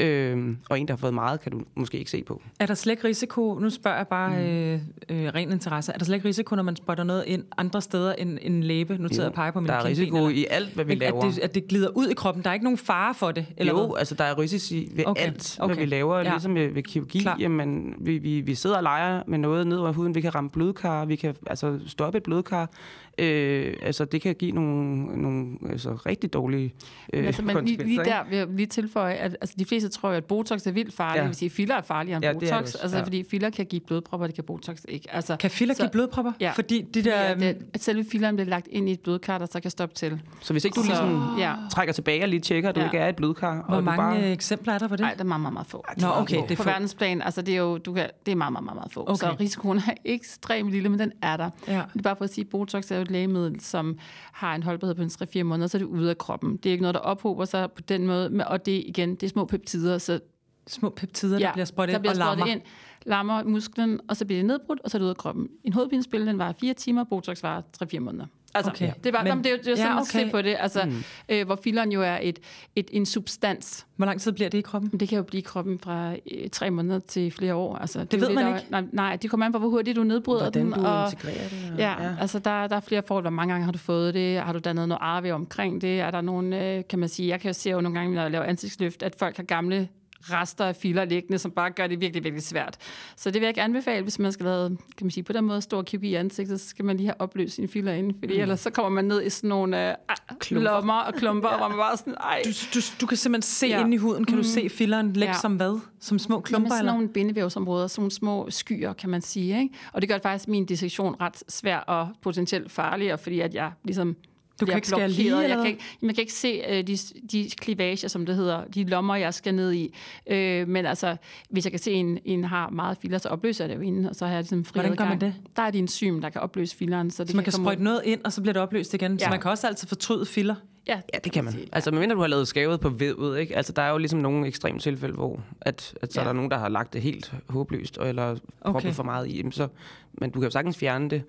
Øhm, og en, der har fået meget, kan du måske ikke se på. Er der slet ikke risiko, nu spørger jeg bare mm. øh, øh, ren interesse, er der slet ikke risiko, når man spotter noget ind andre steder end en læbe? Nu sidder jeg og peger på min der er risiko eller- i alt, hvad vi Men laver. At det, at det glider ud i kroppen, der er ikke nogen fare for det? Eller jo, hvad? altså der er risici ved Okay, okay. alt, okay. hvad vi laver. Ja. Ligesom ved, ved kirurgi, Klar. jamen, vi, vi, vi sidder og leger med noget ned over huden. Vi kan ramme blodkar, vi kan altså, stoppe et blodkar. Øh, altså det kan give nogle, nogle altså, rigtig dårlige øh, Men altså, men lige, lige der, vil jeg lige tilføje, at altså, de fleste tror jo, at Botox er vildt farligt. Ja. Det sige, at filler er farligere end Ja, ja, det er det Botox. også. altså, Ja. fordi filler kan give blodpropper, det kan Botox ikke. Altså, Kan filler så- give blodpropper? Ja. Fordi de der... Ja, det, at selve filleren bliver lagt ind i et blodkar, der så kan stoppe til. Så hvis ikke du Så- ligesom ja. trækker tilbage og lige tjekker, at du Ja. ikke er et blodkar, Hvor og mange bare... øh, eksempler er der på det? Nej, der er meget, meget, meget få. Nå, okay, det er på få. verdensplan, altså det er jo, du kan, det er meget, meget, meget, meget få. Okay. Så risikoen er ekstremt lille, men den er der. Ja. Det er bare for at sige, at Botox er jo et lægemiddel, som har en holdbarhed på en 3-4 måneder, så er det ude af kroppen. Det er ikke noget, der ophober sig på den måde, og det er igen, det er små peptider, så Små peptider, der bliver sprøjtet der bliver og lammer. ind, lammer musklen, og så bliver det nedbrudt, og så er det ud af kroppen. En hovedpinespille, den var 4 timer, Botox var 3-4 måneder. Altså, Okay. det, var, Men- men, det er jo det er sådan, Ja, okay. se på det. Altså, mm. øh, hvor filleren jo er et, et, en substans. Hvor lang tid bliver det i kroppen? Det kan jo blive i kroppen fra øh, tre måneder til flere år. Altså, det, er ved man der, ikke. Nej, nej, det kommer an på, hvor hurtigt du nedbryder Hvordan den. du og, integrerer det. og- Ja, ja, altså der, der er flere forhold. Hvor mange gange har du fået det? Har du dannet noget arve omkring det? Er der nogle, øh, kan man sige, jeg kan jo se jo nogle gange, når jeg laver ansigtsløft, at folk har gamle rester af filer liggende, som bare gør det virkelig, virkelig svært. Så det vil jeg ikke anbefale, hvis man skal lave, kan man sige, på den måde stor kirurgi i ansigtet, så skal man lige have opløst sine filer ind, fordi mm. ellers så kommer man ned i sådan nogle øh, Klumper. lommer og klumper, ja. hvor man bare sådan, ej. Du, du, du kan simpelthen se ja. Ind i huden. Kan du se filleren lægge Ja. som hvad? Som små Klumper, klumper? sådan nogle bindevævsområder, sådan nogle små skyer, kan man sige. Ikke? Og det gør faktisk min dissektion ret svær og potentielt farligere, fordi at jeg ligesom Du kan ikke skære lige, eller jeg kan ikke, jeg kan ikke se øh, de, de klivager, som det hedder, de lommer, jeg skal ned i. Øh, men altså, hvis jeg kan se, at en, en har meget filer, så opløser jeg det jo inden, og så har jeg ligesom fri Hvordan gør man det? Der er et enzym, der kan opløse fileren. Så, det Så man kan komme sprøjte ud. noget ind, og så bliver det opløst igen. Så Ja. man kan også altid fortryde filler. Ja, Ja, det kan man. sige. Altså, medmindre du har lavet skævet på vedet, ikke? Altså, der er jo ligesom nogle ekstreme tilfælde, hvor at, at så ja. Ja. er der nogen, der har lagt det helt håbløst, eller proppet Okay. for meget i. Så, men du kan jo sagtens fjerne det,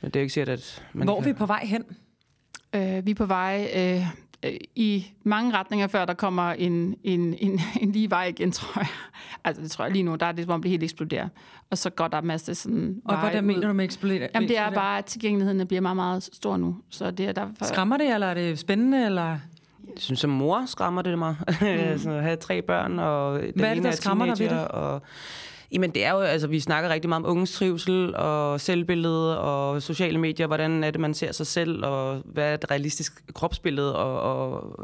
men det er jo ikke sikkert, at man Hvor er kan... vi på vej hen? Øh, vi er på vej øh, øh, i mange retninger, før der kommer en, en, en, en lige vej igen, tror jeg. Altså, det tror jeg lige nu, der er det, som om det helt eksploderer. Og så går der en masse sådan Og hvordan ud. mener du med eksplodere? Jamen, det er bare, at tilgængeligheden bliver meget, meget stor nu. Så det er derfor... Skræmmer det, eller er det spændende? Eller? Jeg synes, som mor skræmmer det mig. Mm. altså, at have tre børn, og den Hvad er det, ene der skræmmer dig ved teenager, Og, jamen, det er jo, altså, vi snakker rigtig meget om unges trivsel, og selvbillede, og sociale medier, hvordan er det, man ser sig selv, og hvad er et realistisk kropsbillede, og, og,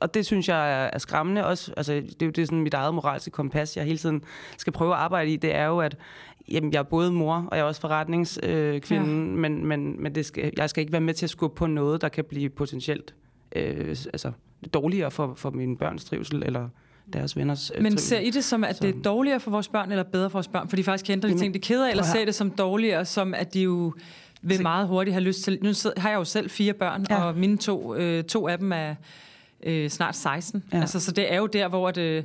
og, det synes jeg er, er skræmmende også. Altså, det er jo det er sådan mit eget moralske kompas, jeg hele tiden skal prøve at arbejde i, det er jo, at Jamen, jeg er både mor, og jeg er også forretningskvinde, øh, Ja. men, men, men det skal, jeg skal ikke være med til at skubbe på noget, der kan blive potentielt øh, altså, dårligere for, for mine børns trivsel, eller deres venners øh, Men ser I det som, at det er dårligere for vores børn, eller bedre for vores børn? For de faktisk ændre de ting, de er keder eller ser det som dårligere, som at de jo vil meget hurtigt have lyst til... Nu har jeg jo selv fire børn, ja. Og mine to, øh, to af dem er øh, snart 16. Ja. Altså, så det er jo der, hvor det,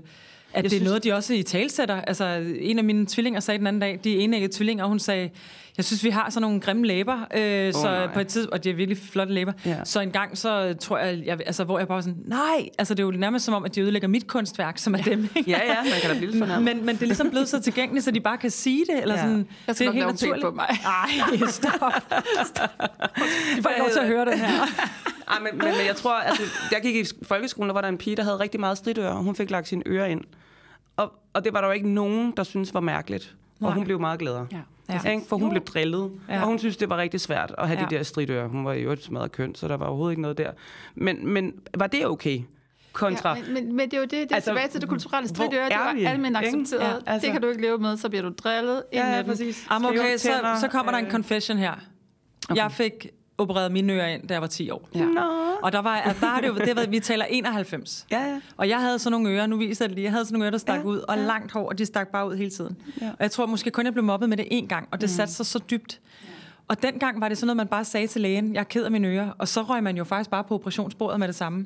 at det synes- er noget, de også i talsætter. Altså, en af mine tvillinger sagde den anden dag, de er enæggede tvillinger, og hun sagde, jeg synes, vi har sådan nogle grimme læber, øh, oh, så nej. på et tidspunkt, og de er virkelig flotte læber. Ja. Så en gang, så tror jeg, jeg, altså, hvor jeg bare sådan, nej, altså det er jo nærmest som om, at de ødelægger mit kunstværk, som er dem. Ikke? Ja, ja, man kan da blive lidt. Men, men det er ligesom blevet så tilgængeligt, så de bare kan sige det, eller Ja. sådan, Jeg skal det er helt naturligt. på mig. Ej, stop. stop. De får ikke lov til at høre det her. Ej, men, men, men jeg tror, altså, jeg gik i folkeskolen, der var der en pige, der havde rigtig meget stridører, og hun fik lagt sine ører ind. Og, og det var der jo ikke nogen, der syntes var mærkeligt. Nej. Og hun blev meget gladere. Ja. Ja. Ikke? For hun blev drillet, Ja. og hun synes, det var rigtig svært at have Ja. de der stridører. Hun var i øvrigt smadret køn, så der var overhovedet ikke noget der. Men, men var det okay? Kontra... Ja, men, men, men det er jo det, det er Altså, altså, tilbage til det kulturelle stridøre. Det er var almindeligt accepteret. Ja, altså- altså, det kan du ikke leve med, så bliver du drillet. ja, ja, præcis. Jamen, okay, Skæve så, så kommer der en øh, confession her. Okay. Jeg fik opereret mine ører ind, da jeg var 10 år. Ja. Nå. Og der var, altså, der har det jo, det var, vi taler 91. Ja, ja. Og jeg havde sådan nogle ører, nu viser jeg det lige, jeg havde sådan nogle ører, der stak ja, Ja, ud, og ja. langt hår, og de stak bare ud hele tiden. Ja. Og jeg tror måske kun, jeg blev mobbet med det én gang, og det mm. satte sig så dybt. Og dengang var det sådan noget, man bare sagde til lægen, jeg er ked af mine ører, og så røg man jo faktisk bare på operationsbordet med det samme.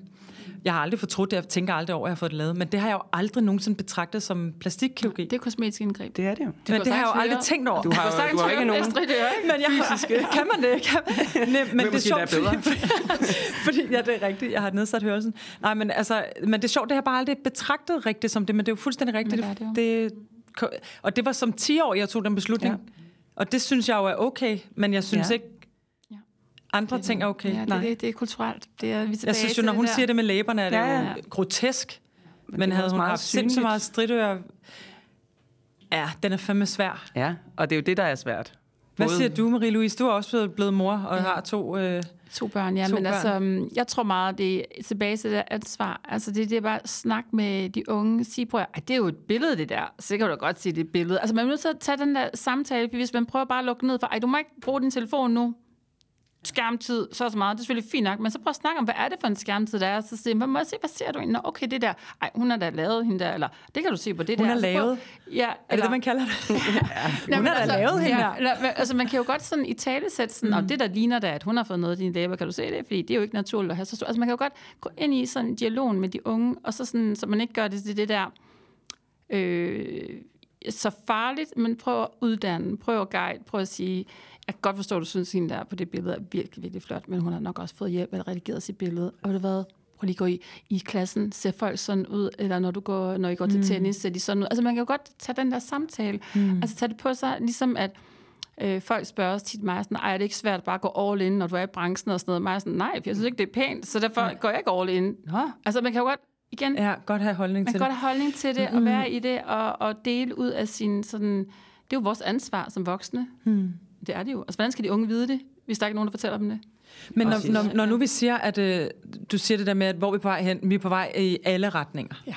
Jeg har aldrig fortrudt det, jeg tænker aldrig over, at jeg har fået det lavet, men det har jeg jo aldrig nogensinde betragtet som plastikkirurgi. Det er kosmetisk indgreb. Det er det jo. men kan det har jeg jo aldrig høre. tænkt over. Du har, jo- sagtens du har ikke nogen... stridøre, ikke? Men jeg, kan man det? Kan man? Nej, men det er sjovt, endda bedre. fordi, fordi, ja, det er rigtigt. Jeg har nedsat hørelsen. Nej, men altså, men det er sjovt, det har jeg bare aldrig betragtet rigtigt som det, men det er jo fuldstændig rigtigt. Men det er det det, og det var som 10 år, jeg tog den beslutning. Ja. Og det synes jeg jo er okay, men jeg synes ja. Ikke. Andre ting er okay. Ja, det, Nej. er det, det er kulturelt. Det er, vi er Jeg synes jo, når hun der. siger det med læberne, er det Ja, ja, jo grotesk. Men, men det havde hun meget haft sindssygt meget stridører... Ja, den er fandme svær. Ja, og det er jo det, der er svært. Hvad Både- siger du, Marie-Louise? Du er også blevet- blevet mor og ja. har to... Øh, To børn, ja. To men børn. altså, øhm, jeg tror meget, det er tilbage til det ansvar. Altså, det, det er bare at snakke med de unge. Sige, prøv at, "Ej, det er jo et billede, det der. Så kan du da godt sige, det er et billede. Altså, man er nødt til at tage den der samtale, hvis man prøver bare at lukke ned for, ej, du må ikke bruge din telefon nu. Skærmtid, så så meget. Det er selvfølgelig fint nok, men så prøv at snakke om, hvad er det for en skærmtid, der er? Så siger man, må jeg se, hvad ser du egentlig? Nå, okay, det der. Ej, hun har da lavet hende der, eller det kan du se på det Hun der. er Så prøv- lavet? Ja, er det det, man kalder det? Ja, Hun har da lavet hende ja, der. eller, altså, man kan jo godt sådan i tale sætte sådan, mm. og det der ligner da, at hun har fået noget af dine læber, kan du se det? Fordi det er jo ikke naturligt at have så stort. Altså man kan jo godt gå ind i sådan en dialog med de unge, og så, sådan, så man ikke gør det til det der øh, så farligt, men prøv at uddanne, prøv at guide, prøv at sige, jeg kan godt forstå, at du synes, at hende der på det billede er virkelig, virkelig flot, men hun har nok også fået hjælp eller redigeret sit billede. Og det hvad? Prøv lige at gå i, i klassen, ser folk sådan ud, eller når, du går, når I går til Mm. tennis, ser de sådan ud. Altså man kan jo godt tage den der samtale, mm. altså tage det på sig, ligesom at øh, folk spørger også tit mig sådan, ej, er det ikke svært bare at gå all in, når du er i branchen og sådan noget? Mig er sådan, nej, for jeg synes ikke, det er pænt, så derfor går jeg ikke all in. Nå. Altså man kan jo godt, igen, Ja, godt have holdning man til kan det. godt have holdning til det, og være i det, og, og dele ud af sin sådan... Det er jo vores ansvar som voksne. Hmm. Det er det jo. Altså, hvordan skal de unge vide det, hvis der ikke er nogen, der fortæller dem det? Men når, Præcis. når, når nu vi siger, at øh, du siger det der med, at hvor vi er på vej hen, vi er på vej i alle retninger. Ja.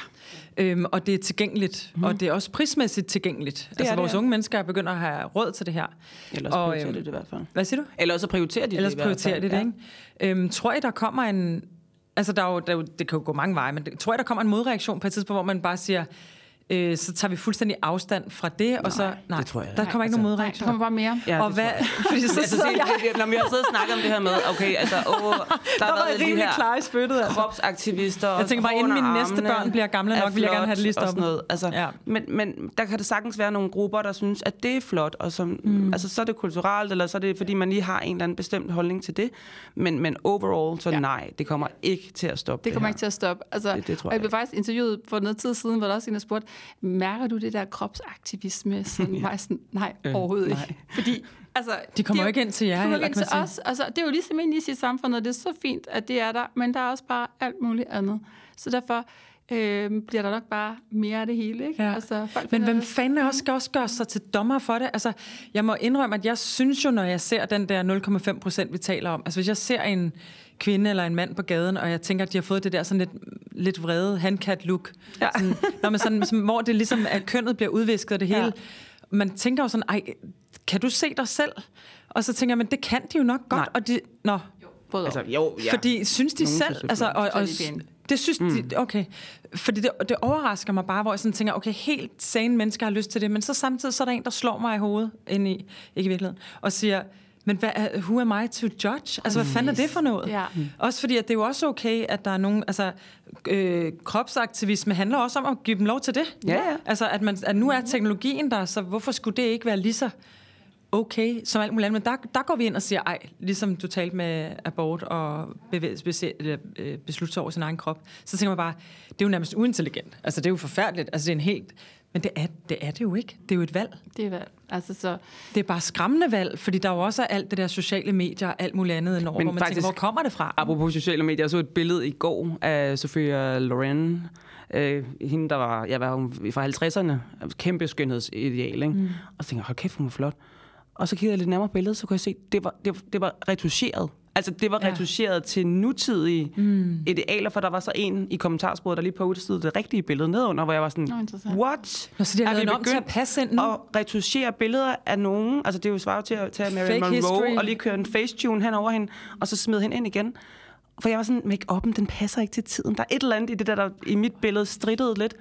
Øhm, og det er tilgængeligt, mm. og det er også prismæssigt tilgængeligt. Det altså, det, vores ja. unge mennesker begynder at have råd til det her. Ellers Og, prioriterer øhm, det det i hvert fald. Hvad siger du? Eller også prioriterer de Ellers det i hvert prioriterer fald. de det, ikke? Øhm, tror I, der kommer en... Altså, der er jo, der er jo, det kan jo gå mange veje, men det, tror jeg, der kommer en modreaktion på et tidspunkt, hvor man bare siger, øh, så tager vi fuldstændig afstand fra det, nej, og så... Nej, det tror jeg der kommer ikke Altså, nogen Nej, der modreaktion. kommer bare mere. Ja, og det hvad, fordi så Altså, sidder jeg... når vi har siddet og snakket om det her med, okay, altså, åh, der, Der har var været rimelig her klar i spyttet, altså. kropsaktivister. Jeg tænker bare, inden mine næste børn bliver gamle nok, vil jeg gerne have det lige stoppet. sådan noget. Altså, Ja. men, men der kan det sagtens være nogle grupper, der synes, at det er flot, og som, mm. altså, så er det kulturelt, eller så er det, fordi man lige har en eller anden bestemt holdning til det. Men, men overall, så Ja. nej, det kommer ikke til at stoppe Det kommer her. ikke til at stoppe. Altså, Det- det tror jeg jeg blev faktisk interviewet for noget tid siden, hvor der også en, der spurgte, mærker du det der kropsaktivisme? Sådan, ja. sådan, nej, Øh, overhovedet nej. ikke. Fordi, altså, De kommer det er jo ikke ind til jer, kommer ikke ind til os. Altså, det er jo ligesom ind i sit samfund, og det er så fint, at det er der, men der er også bare alt muligt andet. Så derfor øh, bliver der nok bare mere af det hele. Ikke? Ja. Altså, folk Men hvem det- fanden også, skal også gøre sig til dommer for det? Altså, jeg må indrømme, at jeg synes jo, når jeg ser den der 0,5 procent, vi taler om, altså hvis jeg ser en kvinde eller en mand på gaden, og jeg tænker, at de har fået det der sådan lidt, lidt vrede handcat-look, ja. sådan, når man sådan, sådan, hvor det ligesom, at kønnet bliver udvisket og det hele. Ja. Man tænker jo sådan, ej, kan du se dig selv? Og så tænker jeg, men det kan de jo nok godt. Nej. Og de, nå, Både Altså, jo, ja. fordi synes de Nogen selv, altså, det. og, og, det synes mm. de, okay. Fordi det, det overrasker mig bare, hvor jeg sådan tænker, okay, helt sane mennesker har lyst til det, men så samtidig så er der en, der slår mig i hovedet, ind i, ikke i virkeligheden, og siger, men hvad, er- who am I to judge? Altså, hvad fanden er det for noget? Ja. Mm. Også fordi, at det er jo også okay, at der er nogen, altså, øh, kropsaktivisme handler også om at give dem lov til det. Ja, ja. Altså, at, man, at nu er teknologien der, så hvorfor skulle det ikke være lige så okay som alt muligt andet. Men der, der går vi ind og siger, ej, ligesom du talte med abort og øh, beslutte sig over sin egen krop, så tænker man bare, det er jo nærmest uintelligent. Altså, det er jo forfærdeligt. Altså, det er en helt... Men det er, det er det jo ikke. Det er jo et valg. det er valg. Altså, så, Det er bare skræmmende valg, fordi der er jo også er alt det der sociale medier og alt muligt andet indover, Men hvor man faktisk- tænker, hvor kommer det fra? Apropos sociale medier, jeg så et billede i går af Sophia Loren. Øh, hende, der var, jeg var hun fra 50'erne. Kæmpe skønhedsideal, ikke? Mm. Og så tænkte jeg, hold kæft, hun er flot. Og så kiggede jeg lidt nærmere på billedet, så kunne jeg se, det var, det, var- det var retuscheret. Altså, det var Ja. retuscheret til nutidige mm. idealer, for der var så en i kommentarsporet, der lige postede det rigtige billede nedunder, hvor jeg var sådan, Nå, what? Nå, så de har Er vi om til at begyndt passe ind nu? at retuschere billeder af nogen. Altså, det er jo svaret til at tage Marilyn Monroe history. og lige køre en facetune hen over hende, og så smide hende ind igen. For jeg var sådan, make-up'en, den passer ikke til tiden. Der er et eller andet i det der, der i mit billede strittede lidt.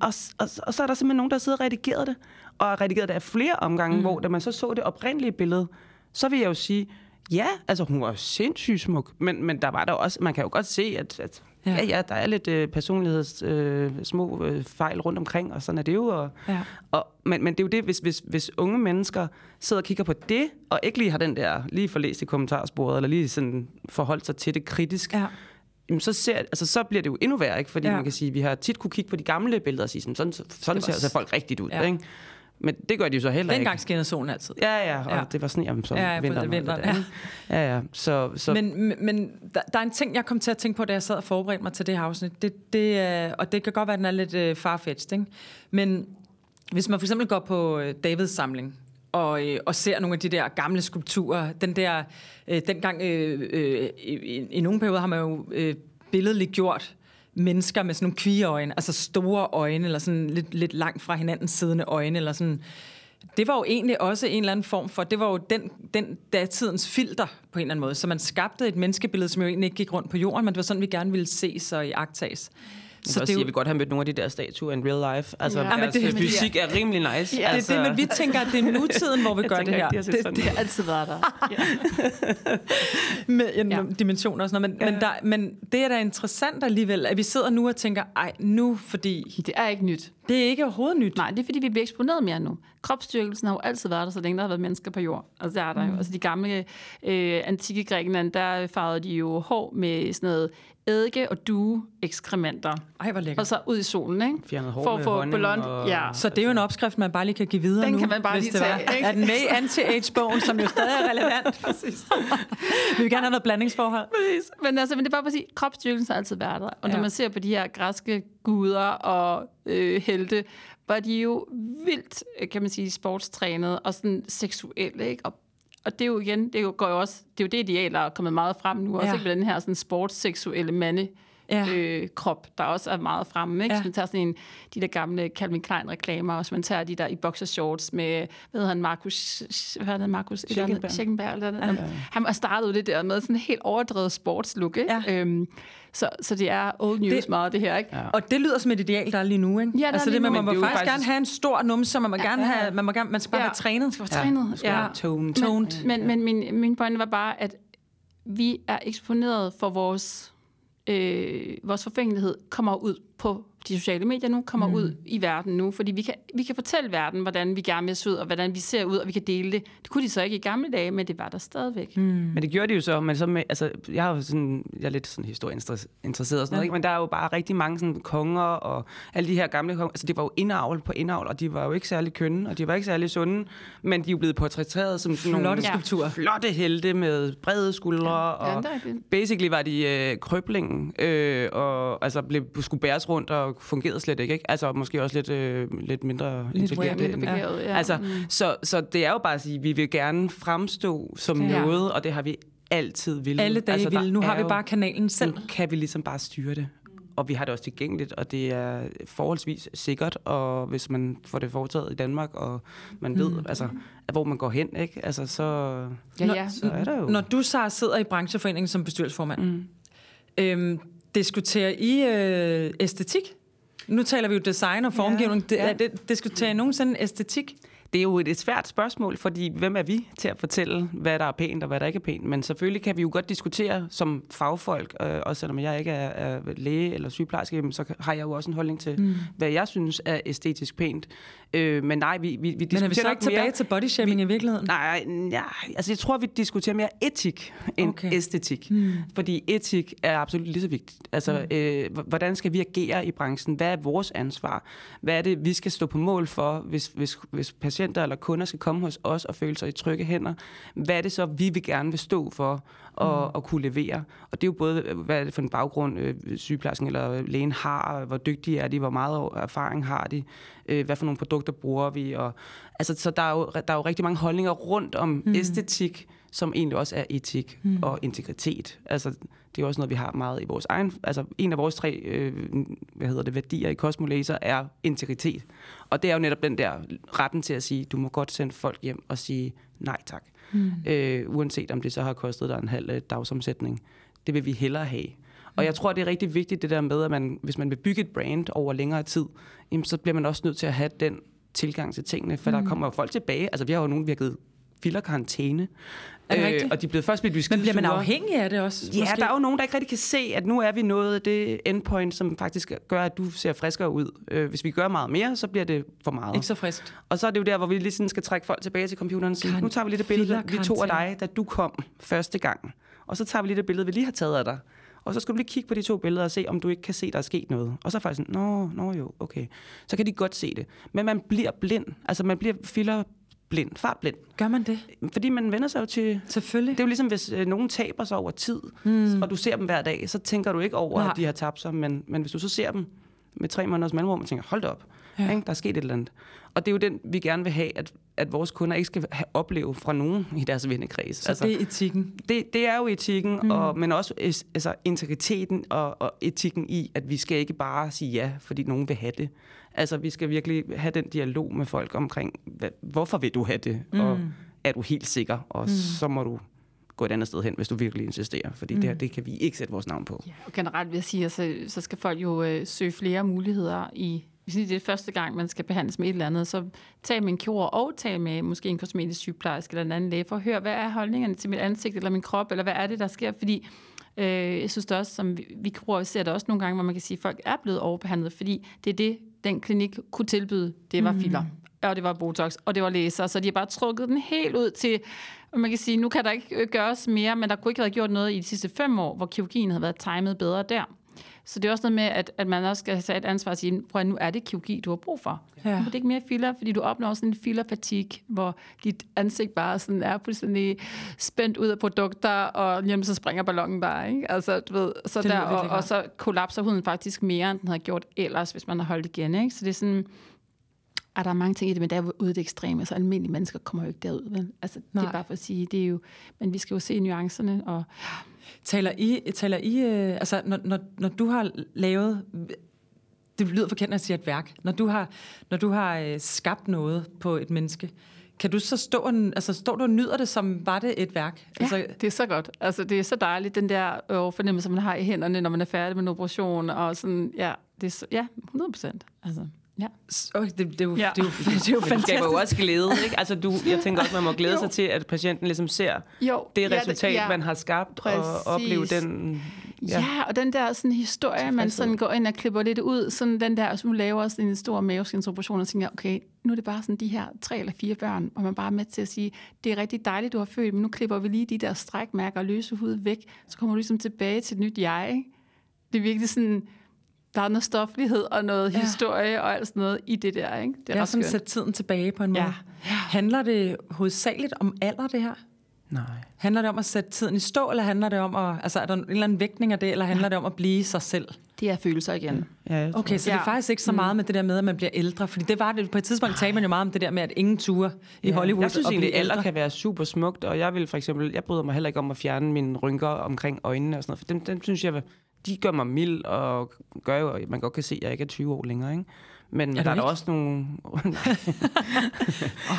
Og, og, og så er der simpelthen nogen, der sidder og redigeret det. Og redigeret det af flere omgange, mm. hvor da man så så det oprindelige billede, så vil jeg jo sige, ja, altså hun var sindssygt smuk, men, men der var der også, man kan jo godt se, at, at Ja. ja. ja, der er lidt øh, personligheds øh, små øh, fejl rundt omkring, og sådan er det jo. Og, Ja. og, men, men det er jo det, hvis, hvis, hvis unge mennesker sidder og kigger på det, og ikke lige har den der, lige forlæst i kommentarsporet, eller lige sådan forholdt sig til det kritisk, Ja. jamen så, ser, altså, så bliver det jo endnu værre, ikke? fordi Ja. man kan sige, vi har tit kunne kigge på de gamle billeder og sige, sådan, sådan, sådan ser, s- folk rigtigt ud. Ja. Ikke? Men det gør de jo så heller Dengang ikke. skinnede solen altid. Ja, ja, og Ja. ja. det var jamen, så Ja, ja, vinteren, vinteren, ikke? Ja, ja. Så, så Men, men- der, der er en ting, jeg kom til at tænke på, da jeg sad og forberedte mig til det her afsnit. Det, det, er- og det kan godt være, at den er lidt øh, farfetched, ikke? Men hvis man for eksempel går på øh, Davids samling, og, øh, og ser nogle af de der gamle skulpturer. Den der, øh, dengang, øh, øh, i, i nogle perioder har man jo øh, billedligt gjort mennesker med sådan nogle kvigeøjne, altså store øjne, eller sådan lidt, lidt langt fra hinanden siddende øjne, eller sådan. Det var jo egentlig også en eller anden form for, det var jo den, den datidens filter på en eller anden måde. Så man skabte et menneskebillede, som jo egentlig ikke gik rundt på jorden, men det var sådan, vi gerne ville ses og i agtages. Så det sige, jeg vil godt have mødt nogle af de der statuer in real life. Altså, Ja. ja. men det- fysik er rimelig nice. Ja, altså, det er det, men vi tænker, at det er nutiden, hvor vi gør det her. ikke, de har Det, Det har altid været der. Ja. med en Ja. dimensioner og sådan noget. Men, ja. men, der, men det er da interessant alligevel, at vi sidder nu og tænker, ej, nu, fordi Det er ikke nyt. det er ikke overhovedet nyt. Nej, det er fordi, vi bliver eksponeret mere nu. Kropsstyrkelsen har jo altid været der, så længe der har været mennesker på jord. Altså, der er der jo. Altså, de gamle øh, antikke Grækenland, der farvede de jo hår med sådan noget eddike og due ekskrementer. Ej, hvor lækkert. Og så ud i solen, ikke? Fjernet hår For at få blond. og- Ja. Så det er jo en opskrift, man bare lige kan give videre Den nu. kan man bare hvis lige var. tage, ikke? Er den med i anti-age-bogen, som jo stadig er relevant? Præcis. vi vil gerne have noget blandingsforhold. Præcis. Men, altså, men det er bare for at sige, kropsstyrkelsen har altid været der. Og når Ja. man ser på de her græske guder og øh, helte, var de jo vildt, øh, kan man sige, sportstrænede og sådan seksuelle, ikke? Og, og det er jo igen, det går jo også, det er jo det ideal, der er kommet meget frem nu, også Ja. ikke med den her sådan sportsseksuelle mande, Ja. øh, krop, der også er meget fremme. Ikke? Ja. Så man tager sådan en, de der gamle Calvin Klein-reklamer, og så man tager de der i boxershorts med, hvad hedder han, Markus, hvad hedder han, Markus? Schickenberg. Schickenberg. Eller ja. Han har startet det der med sådan en helt overdrevet sportslook. Ikke? Ja. Øhm, så, så det er old news Det- meget, det her. Ikke? Ja. Og det lyder som et ideal, der er lige nu, ikke? Ja, der altså det nu. man må Men faktisk, faktisk- gerne have en stor numse, og man må gerne ja. have, man, må gerne, man skal bare Ja. være trænet. skal være trænet. det skal være toned. Toned. Men, men min, min pointe var bare, at vi er eksponeret for vores, øh, vores forfængelighed, kommer ud på de sociale medier nu, kommer mm. ud i verden nu, fordi vi kan, vi kan fortælle verden, hvordan vi gerne vil se ud, og hvordan vi ser ud, og vi kan dele det. Det kunne de så ikke i gamle dage, men det var der stadigvæk. Mm. Men det gjorde de jo så, men så med, altså, jeg, er jo sådan, jeg er lidt sådan historieinteresseret og sådan noget, ikke? men der er jo bare rigtig mange sådan konger og alle de her gamle konger, altså det var jo indavl på indavl, og de var jo ikke særlig kønne, og de var ikke særlig sunde, men de er jo blevet portrætteret som sådan Flotte nogle Ja. skulpturer. flotte helte med brede skuldre, Ja, og rigtigt. basically var de øh, krøblingen, øh, og altså blev, skulle bæres rundt og fungerede slet ikke, ikke? Altså måske også lidt, øh, lidt mindre intelligente. Mindre begavet, ja. Altså, Mm. så, så det er jo bare at sige, at vi vil gerne fremstå som Ja. noget, og det har vi altid ville. Alle dage altså, altså, vil. Nu har vi jo- bare kanalen selv. Nu kan vi ligesom bare styre det. Og vi har det også tilgængeligt, og det er forholdsvis sikkert, og hvis man får det foretaget i Danmark, og man ved, Mm. altså, hvor man går hen, ikke? Altså, så, Ja, ja. så er der jo... Når du så sidder i brancheforeningen som bestyrelsesformand, mm. øhm, diskuterer I øh, æstetik? Nu taler vi jo design og formgivning. Ja, ja. det, det, diskuterer I nogensinde æstetik? Det er jo et, et svært spørgsmål, fordi hvem er vi til at fortælle, hvad der er pænt og hvad der ikke er pænt? Men selvfølgelig kan vi jo godt diskutere som fagfolk, øh, også selvom jeg ikke er, er læge eller sygeplejerske, så har jeg jo også en holdning til, mm. hvad jeg synes er æstetisk pænt. Øh, men nej, vi, vi, vi diskuterer Men er vi så ikke tilbage mere, til bodyshaming vi, i virkeligheden? Nej, ja, altså jeg tror, vi diskuterer mere etik end Okay. æstetik. Mm. Fordi etik er absolut lige så vigtigt. Altså, mm. øh, hvordan skal vi agere i branchen? Hvad er vores ansvar? Hvad er det, vi skal stå på mål for, hvis, hvis, hvis patienter eller kunder skal komme hos os og føle sig i trygge hænder? Hvad er det så, vi vil gerne vil stå for og, mm. og kunne levere? Og det er jo både, hvad er det for en baggrund, øh, sygeplejersken eller lægen har, hvor dygtige er de, hvor meget erfaring har de, øh, hvad for nogle produkter bruger vi, og Altså, så der er, jo, der er jo rigtig mange holdninger rundt om mm. æstetik, som egentlig også er etik mm. og integritet. Altså, det er også noget, vi har meget i vores egen... Altså, en af vores tre øh, hvad hedder det, værdier i Cosmolaser er integritet. Og det er jo netop den der retten til at sige, du må godt sende folk hjem og sige nej tak. Mm. Øh, uanset om det så har kostet dig en halv øh, dagsomsætning. Det vil vi hellere have. Og jeg tror, det er rigtig vigtigt det der med, at man, hvis man vil bygge et brand over længere tid, jamen, så bliver man også nødt til at have den tilgang til tingene, for mm. der kommer jo folk tilbage. Altså, vi har jo nogen, vi har givet fillerkarantæne. Er det rigtigt? og de er blevet først blevet Men bliver man afhængig af det også? Ja, måske? der er jo nogen, der ikke rigtig kan se, at nu er vi nået det endpoint, som faktisk gør, at du ser friskere ud. Øh, hvis vi gør meget mere, så bliver det for meget. Ikke så friskt. Og så er det jo der, hvor vi lige sådan skal trække folk tilbage til computeren og sige, Kan- nu tager vi lige det billede, vi tog af dig, da du kom første gang. Og så tager vi lige det billede, vi lige har taget af dig. Og så skal du lige kigge på de to billeder og se, om du ikke kan se, der er sket noget. Og så er faktisk sådan, nå, nå jo, okay. Så kan de godt se det. Men man bliver blind. Altså man bliver filler blind, fartblind. Gør man det? Fordi man vender sig jo til... Selvfølgelig. Det er jo ligesom, hvis øh, nogen taber sig over tid, mm. og du ser dem hver dag, så tænker du ikke over, Nej. At de har tabt sig. Men, men hvis du så ser dem med tre måneders mellemrum og tænker, hold da op, ja. ikke? der er sket et eller andet. Og det er jo den, vi gerne vil have, at, at vores kunder ikke skal have, opleve fra nogen i deres vennekreds. Så altså, det er etikken? Det, det er jo etikken, mm. og, men også altså, integriteten og, og etikken i, at vi skal ikke bare sige ja, fordi nogen vil have det. Altså, vi skal virkelig have den dialog med folk omkring, hvad, hvorfor vil du have det, mm. og er du helt sikker, og mm. så må du gå et andet sted hen, hvis du virkelig insisterer, fordi mm. det her, det kan vi ikke sætte vores navn på. Ja, og generelt vil jeg sige, så, altså, så skal folk jo øh, søge flere muligheder i hvis det er første gang, man skal behandles med et eller andet, så tag med en kirurg og tag med måske en kosmetisk sygeplejerske eller en anden læge for at høre, hvad er holdningerne til mit ansigt eller min krop, eller hvad er det, der sker? Fordi øh, jeg synes det også, som vi, vi kirurger ser det også nogle gange, hvor man kan sige, at folk er blevet overbehandlet, fordi det er det, den klinik kunne tilbyde. Det var mm. filler, og det var Botox, og det var laser, så de har bare trukket den helt ud til og man kan sige, nu kan der ikke gøres mere, men der kunne ikke have gjort noget i de sidste fem år, hvor kirurgien havde været timet bedre der. Så det er også noget med, at, at man også skal tage et ansvar og sige, prøv at nu er det kirurgi, du har brug for. Ja. Nu er det ikke mere filler, fordi du opnår sådan en fillerfatig, hvor dit ansigt bare sådan er fuldstændig spændt ud af produkter, og jamen, så springer ballonen bare. Ikke? Altså, du ved, så der, og, og, så kollapser huden faktisk mere, end den havde gjort ellers, hvis man har holdt igen. Ikke? Så det er sådan, er der mange ting i det, men der er ude det ekstreme, så almindelige mennesker kommer jo ikke derud. Men, altså, det er bare for at sige, det er jo, men vi skal jo se nuancerne, og Taler I, taler I øh, altså når, når, når du har lavet, det lyder forkendt, at jeg siger et værk, når du har, når du har øh, skabt noget på et menneske, kan du så stå og, altså, stå du og nyder det, som var det et værk? Ja, altså, det er så godt. Altså, det er så dejligt, den der øh, fornemmelse, man har i hænderne, når man er færdig med en operation, og sådan, ja, det er så, ja, 100 procent. Altså. Ja. Okay, det, det, er jo, ja. det, er jo, det er jo fantastisk. Det skaber jo også glæde, ikke? Altså, du, jeg tænker også, man må glæde sig til, at patienten ligesom ser jo. det resultat, ja, man har skabt, Præcis. og opleve den... Ja. ja, og den der sådan historie, man sådan går ind og klipper lidt ud, sådan den der, som du laver sådan en stor maveskinnsoperation, og tænker, okay, nu er det bare sådan de her tre eller fire børn, og man bare er med til at sige, det er rigtig dejligt, du har født, men nu klipper vi lige de der strækmærker og løse hud væk, så kommer du ligesom tilbage til et nyt jeg, ikke? Det er virkelig sådan, der er noget stoflighed og noget ja. historie og alt sådan noget i det der. Ikke? Det er, er sådan at sætte tiden tilbage på en måde. Ja. Handler det hovedsageligt om alder, det her? Nej. Handler det om at sætte tiden i stå, eller handler det om at, altså er der en eller anden vægtning af det, eller handler ja. det om at blive sig selv? Det er følelser igen. Ja, okay, så ja. det er faktisk ikke så meget mm. med det der med, at man bliver ældre, fordi det var det, på et tidspunkt talte man jo meget om det der med, at ingen ture i ja. Hollywood Jeg synes egentlig, at alder kan være super smukt, og jeg vil for eksempel, jeg bryder mig heller ikke om at fjerne mine rynker omkring øjnene og sådan noget, for dem, dem synes jeg de gør mig mild og gør jo, at man godt kan se, at jeg ikke er 20 år længere. Ikke? Men er der er der også nogle... oh,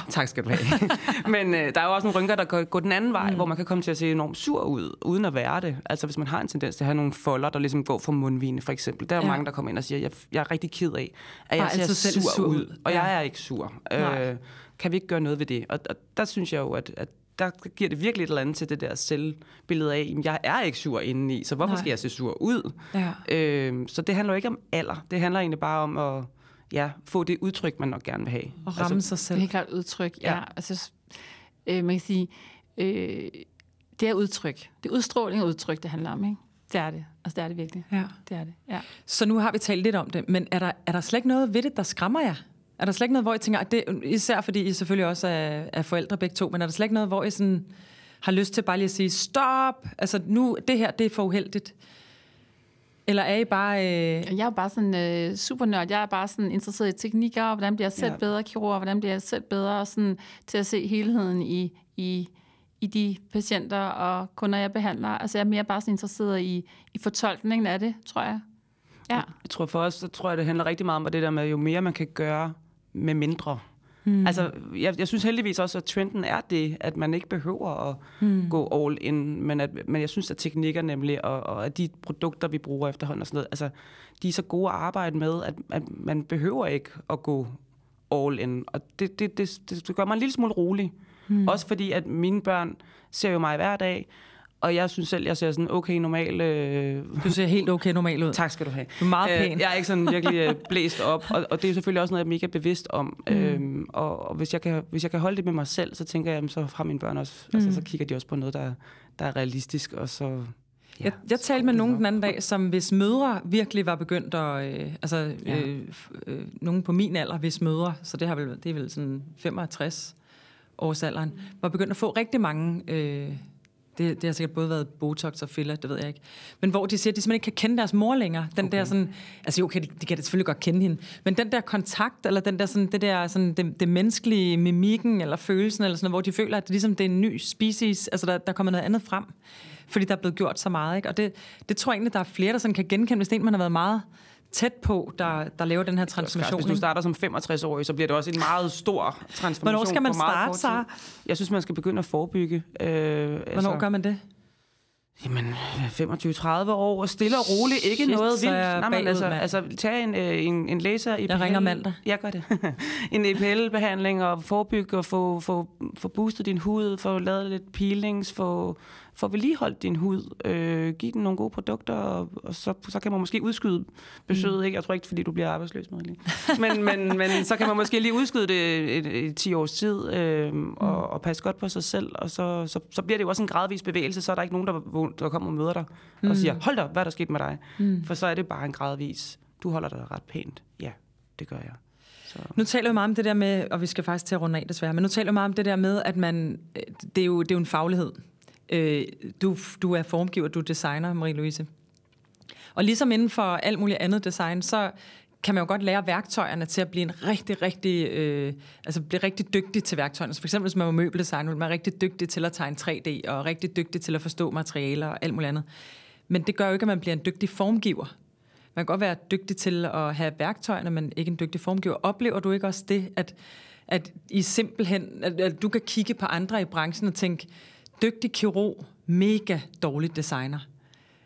tak skal du have. Men øh, der er jo også nogle rynker, der går, går den anden vej, mm. hvor man kan komme til at se enormt sur ud, uden at være det. Altså hvis man har en tendens til at have nogle folder, der ligesom går fra mundvine, for eksempel. Der er jo ja. mange, der kommer ind og siger, jeg, jeg er rigtig ked af, at jeg ser sur, sur ud. Og ja. jeg er ikke sur. Øh, kan vi ikke gøre noget ved det? Og, og der synes jeg jo, at, at der giver det virkelig et eller andet til det der selvbillede af, at jeg er ikke sur indeni, så hvorfor Nej. skal jeg se sur ud? Ja. Øh, så det handler jo ikke om alder. Det handler egentlig bare om at ja, få det udtryk, man nok gerne vil have. Og ramme altså, sig selv. Det er helt klart udtryk, ja. ja. Altså, øh, man kan sige, øh, det er udtryk. Det er udstråling og udtryk, det handler om, ikke? Det er det. Altså, det er det virkelig. Ja. Det er det, ja. Så nu har vi talt lidt om det, men er der, er der slet ikke noget ved det, der skræmmer jer? Er der slet ikke noget, hvor I tænker, at det, især fordi I selvfølgelig også er, er forældre begge to, men er der slet ikke noget, hvor I sådan har lyst til bare lige at sige, stop, altså nu, det her, det er for uheldigt? Eller er I bare... Øh... Jeg er bare sådan øh, super nørd. Jeg er bare sådan interesseret i teknikker, og hvordan bliver jeg selv ja. bedre kirurg, hvordan bliver jeg selv bedre sådan, til at se helheden i, i, i de patienter og kunder, jeg behandler. Altså jeg er mere bare sådan interesseret i, i fortolkningen af det, tror jeg. Ja. Jeg tror for os, så tror jeg, det handler rigtig meget om det der med, jo mere man kan gøre med mindre. Hmm. Altså, jeg, jeg synes heldigvis også, at trenden er det, at man ikke behøver at hmm. gå all in, men, at, men jeg synes, at teknikker nemlig, og, og at de produkter, vi bruger efterhånden og sådan noget, altså, de er så gode at arbejde med, at, at man behøver ikke at gå all in. Og det, det, det, det gør mig en lille smule rolig. Hmm. Også fordi, at mine børn ser jo mig hver dag, og jeg synes selv, jeg ser sådan okay normal... Øh... Du ser helt okay normal ud. tak skal du have. Du er meget pæn. Øh, jeg er ikke sådan virkelig øh, blæst op, og, og det er selvfølgelig også noget, jeg er mega bevidst om. Mm. Øhm, og og hvis, jeg kan, hvis jeg kan holde det med mig selv, så tænker jeg, så har mine børn også... Mm. Altså, så kigger de også på noget, der, der er realistisk, og så... Ja, jeg, jeg talte med nogen den anden dag, som hvis mødre virkelig var begyndt at... Øh, altså, ja. øh, øh, nogen på min alder, hvis mødre, så det, har vel, det er vel sådan 65 års alderen, var begyndt at få rigtig mange... Øh, det, det har sikkert både været Botox og filler, det ved jeg ikke. Men hvor de siger, at de simpelthen ikke kan kende deres mor længere. Den okay. der sådan, altså jo, okay, de, de kan selvfølgelig godt kende hende, men den der kontakt, eller den der sådan, det der sådan, det, det menneskelige mimikken, eller følelsen, eller sådan noget, hvor de føler, at det, ligesom, det er en ny species, altså der, der kommer noget andet frem, fordi der er blevet gjort så meget, ikke? Og det, det tror jeg egentlig, der er flere, der sådan kan genkende, hvis det er en, man har været meget tæt på, der, der laver den her transformation. Hvis du starter som 65-årig, så bliver det også en meget stor transformation. Hvornår skal man starte, så? Jeg synes, man skal begynde at forebygge. Øh, Hvornår altså, gør man det? Jamen, 25-30 år, stille og roligt, ikke Shit, noget vildt. Nej, men altså, altså, tag en, øh, en, en laser i Jeg ringer mandag. Jeg gør det. en EPL-behandling og forebygge og få, få, få boostet din hud, få lavet lidt peelings, få få vedligeholdt din hud, øh, give den nogle gode produkter, og, og så, så kan man måske udskyde besøget. Mm. Ikke? Jeg tror ikke, fordi du bliver arbejdsløs, med men, men, men så kan man måske lige udskyde det et, et, et 10 års tid, øh, mm. og, og passe godt på sig selv, og så, så, så bliver det jo også en gradvis bevægelse, så er der ikke nogen, der, der kommer og møder dig mm. og siger, hold da, hvad er der sket med dig? Mm. For så er det bare en gradvis, du holder dig ret pænt. Ja, det gør jeg. Så. Nu taler vi meget om det der med, og vi skal faktisk til at runde af desværre, men nu taler vi meget om det der med, at man, det er jo, det er jo en faglighed. Øh, du, du er formgiver, du er designer, Marie-Louise. Og ligesom inden for alt muligt andet design, så kan man jo godt lære værktøjerne til at blive en rigtig, rigtig, øh, altså blive rigtig dygtig til værktøjerne. Så for eksempel, hvis man var møbeldesigner, man er rigtig dygtig til at tegne 3D, og rigtig dygtig til at forstå materialer og alt muligt andet. Men det gør jo ikke, at man bliver en dygtig formgiver. Man kan godt være dygtig til at have værktøjerne, men ikke en dygtig formgiver. Oplever du ikke også det, at, at I simpelthen, at, at du kan kigge på andre i branchen og tænke, dygtig kirurg, mega dårlig designer.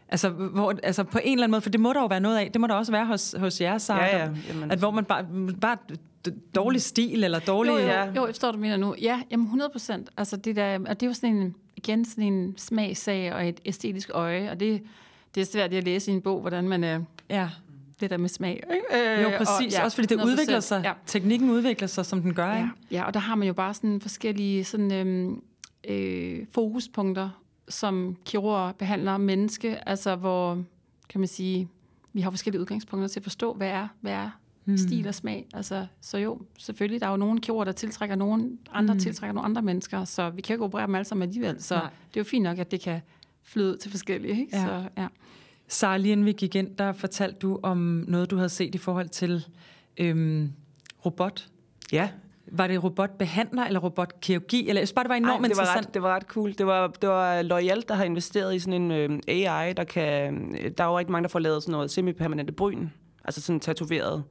Altså, hvor, altså på en eller anden måde, for det må der jo være noget af, det må der også være hos, hos jer, ja, ja. Jamen, at hvor man bare, bare dårlig stil, eller dårlig... Jo, jo, ja. jo jeg forstår, du mener nu. Ja, jamen 100 procent. Altså, det, der, og det er jo sådan en, igen sådan en smagsag og et æstetisk øje, og det, det er svært at læse i en bog, hvordan man er... Ja det der med smag. Ikke? Øh, jo, præcis. Og, ja, Også fordi det udvikler sig. Ja. Teknikken udvikler sig, som den gør. Ja, ikke? ja og der har man jo bare sådan forskellige sådan, øhm, øh, fokuspunkter, som kirurger behandler menneske, altså hvor, kan man sige, vi har forskellige udgangspunkter til at forstå, hvad er, hvad er mm. stil og smag. Altså, så jo, selvfølgelig, der er jo nogle kirurger, der tiltrækker nogen, andre mm. tiltrækker nogle andre mennesker, så vi kan ikke operere dem alle sammen alligevel. Så Nej. det er jo fint nok, at det kan flyde til forskellige. Ikke? Ja. Så, ja. Sara, lige inden vi gik ind, der fortalte du om noget, du havde set i forhold til øhm, robot. Ja, var det robotbehandler eller robotkirurgi? Eller jeg synes bare, det var enormt Ej, det var interessant. Ret, det var ret cool. Det var, det var L'Oreal, der har investeret i sådan en øh, AI, der kan... Der er jo rigtig mange, der får lavet sådan noget semi-permanente bryn. Altså sådan tatoveret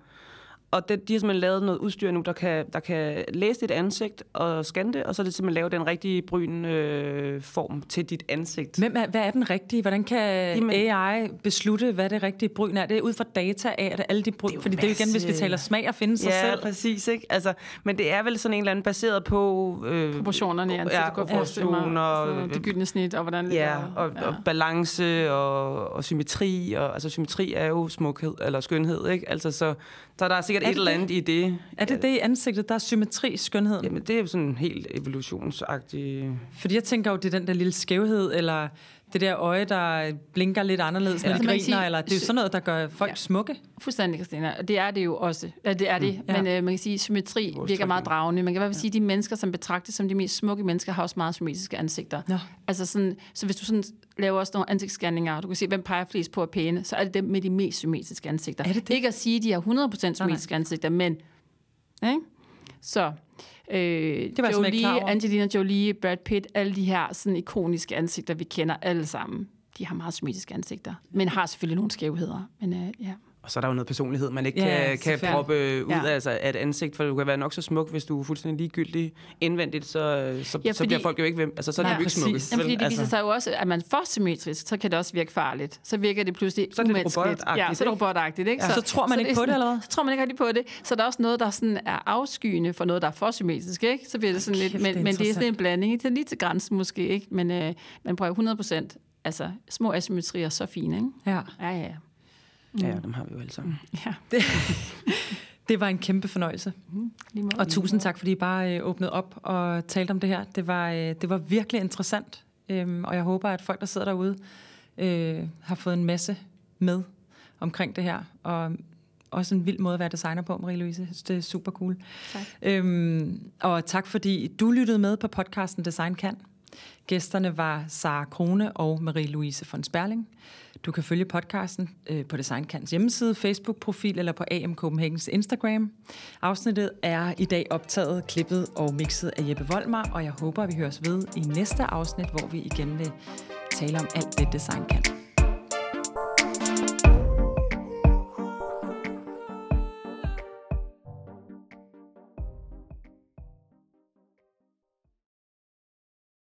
og det, de har simpelthen lavet noget udstyr nu, der kan, der kan læse dit ansigt og scanne det, og så er det simpelthen lave den rigtige bryn øh, form til dit ansigt. Men hvad er den rigtige? Hvordan kan Jamen, AI beslutte, hvad det rigtige bryn er? Det er ud fra data af, at alle de bryn, det fordi masse... det er igen, hvis vi taler smag og finde sig ja, selv. Ja, præcis. Ikke? Altså, men det er vel sådan en eller anden baseret på... Øh, Proportionerne i ansigtet, ja, proportioner, og, det gyldne snit, og hvordan det ja, og, ja. og balance og, og symmetri. Og, altså symmetri er jo smukhed, eller skønhed, ikke? Altså, så, så der er sikkert et eller andet i det. Er det det i ansigtet, der er symmetri i skønheden? Jamen, det er jo sådan helt evolutionsagtigt. Fordi jeg tænker jo, det er den der lille skævhed, eller det der øje, der blinker lidt anderledes, ja. når de griner, sige, eller det er jo sådan noget, der gør folk ja. smukke. Fuldstændig, Christina. Det er det jo også. Ja, det er det. Mm. Men øh, man kan sige, at symmetri Vores virker meget dragende. Man kan i hvert fald sige, at de mennesker, som betragtes som de mest smukke mennesker, har også meget symmetriske ansigter. Ja. Altså sådan, så hvis du sådan laver også nogle ansigtsscanninger, og du kan se, hvem peger flest på at pæne, så er det dem med de mest symmetriske ansigter. Er det det? Ikke at sige, at de har 100% symmetriske ansigter, men... Ikke? Så Øh, det var Jolie, Angelina Jolie, Brad Pitt, alle de her sådan ikoniske ansigter, vi kender alle sammen. De har meget symmetriske ansigter, men har selvfølgelig nogle skævheder. Men øh, ja. Og så er der jo noget personlighed, man ikke ja, kan, kan proppe ud ja. af, altså, af et ansigt, for du kan være nok så smuk, hvis du er fuldstændig ligegyldig indvendigt, så, så, ja, fordi, så bliver folk jo ikke hvem. Altså, så er det jo ikke smukke. Jamen, fordi det viser altså. sig jo også, at man for symmetrisk, så kan det også virke farligt. Så virker det pludselig så er det robotagtigt. Ja, så er det robotagtigt. Ikke? Ja. Så, så, tror man så ikke på det, eller hvad? Så tror man ikke rigtig på det. Så der er også noget, der sådan er afskyende for noget, der er for symmetrisk. Ikke? Så bliver det sådan Kæft, lidt, men, det men det er sådan en blanding. Det er lige til grænsen måske, ikke? men øh, man prøver 100 procent. Altså, små asymmetrier så fine, ikke? Ja. Ja, ja, ja. Ja, dem har vi jo alle sammen. Ja. Det, det var en kæmpe fornøjelse. Mm, og tusind tak, fordi I bare øh, åbnede op og talte om det her. Det var, øh, det var virkelig interessant. Øhm, og jeg håber, at folk, der sidder derude, øh, har fået en masse med omkring det her. Og også en vild måde at være designer på, Marie-Louise. Det er super cool. Tak. Øhm, og tak, fordi du lyttede med på podcasten Design Kan. Gæsterne var Sara Krone og Marie-Louise von Sperling. Du kan følge podcasten øh, på Designkants hjemmeside, Facebook-profil eller på AM Copenhagens Instagram. Afsnittet er i dag optaget, klippet og mixet af Jeppe Volmar, og jeg håber, at vi høres ved i næste afsnit, hvor vi igen vil tale om alt det, design kan.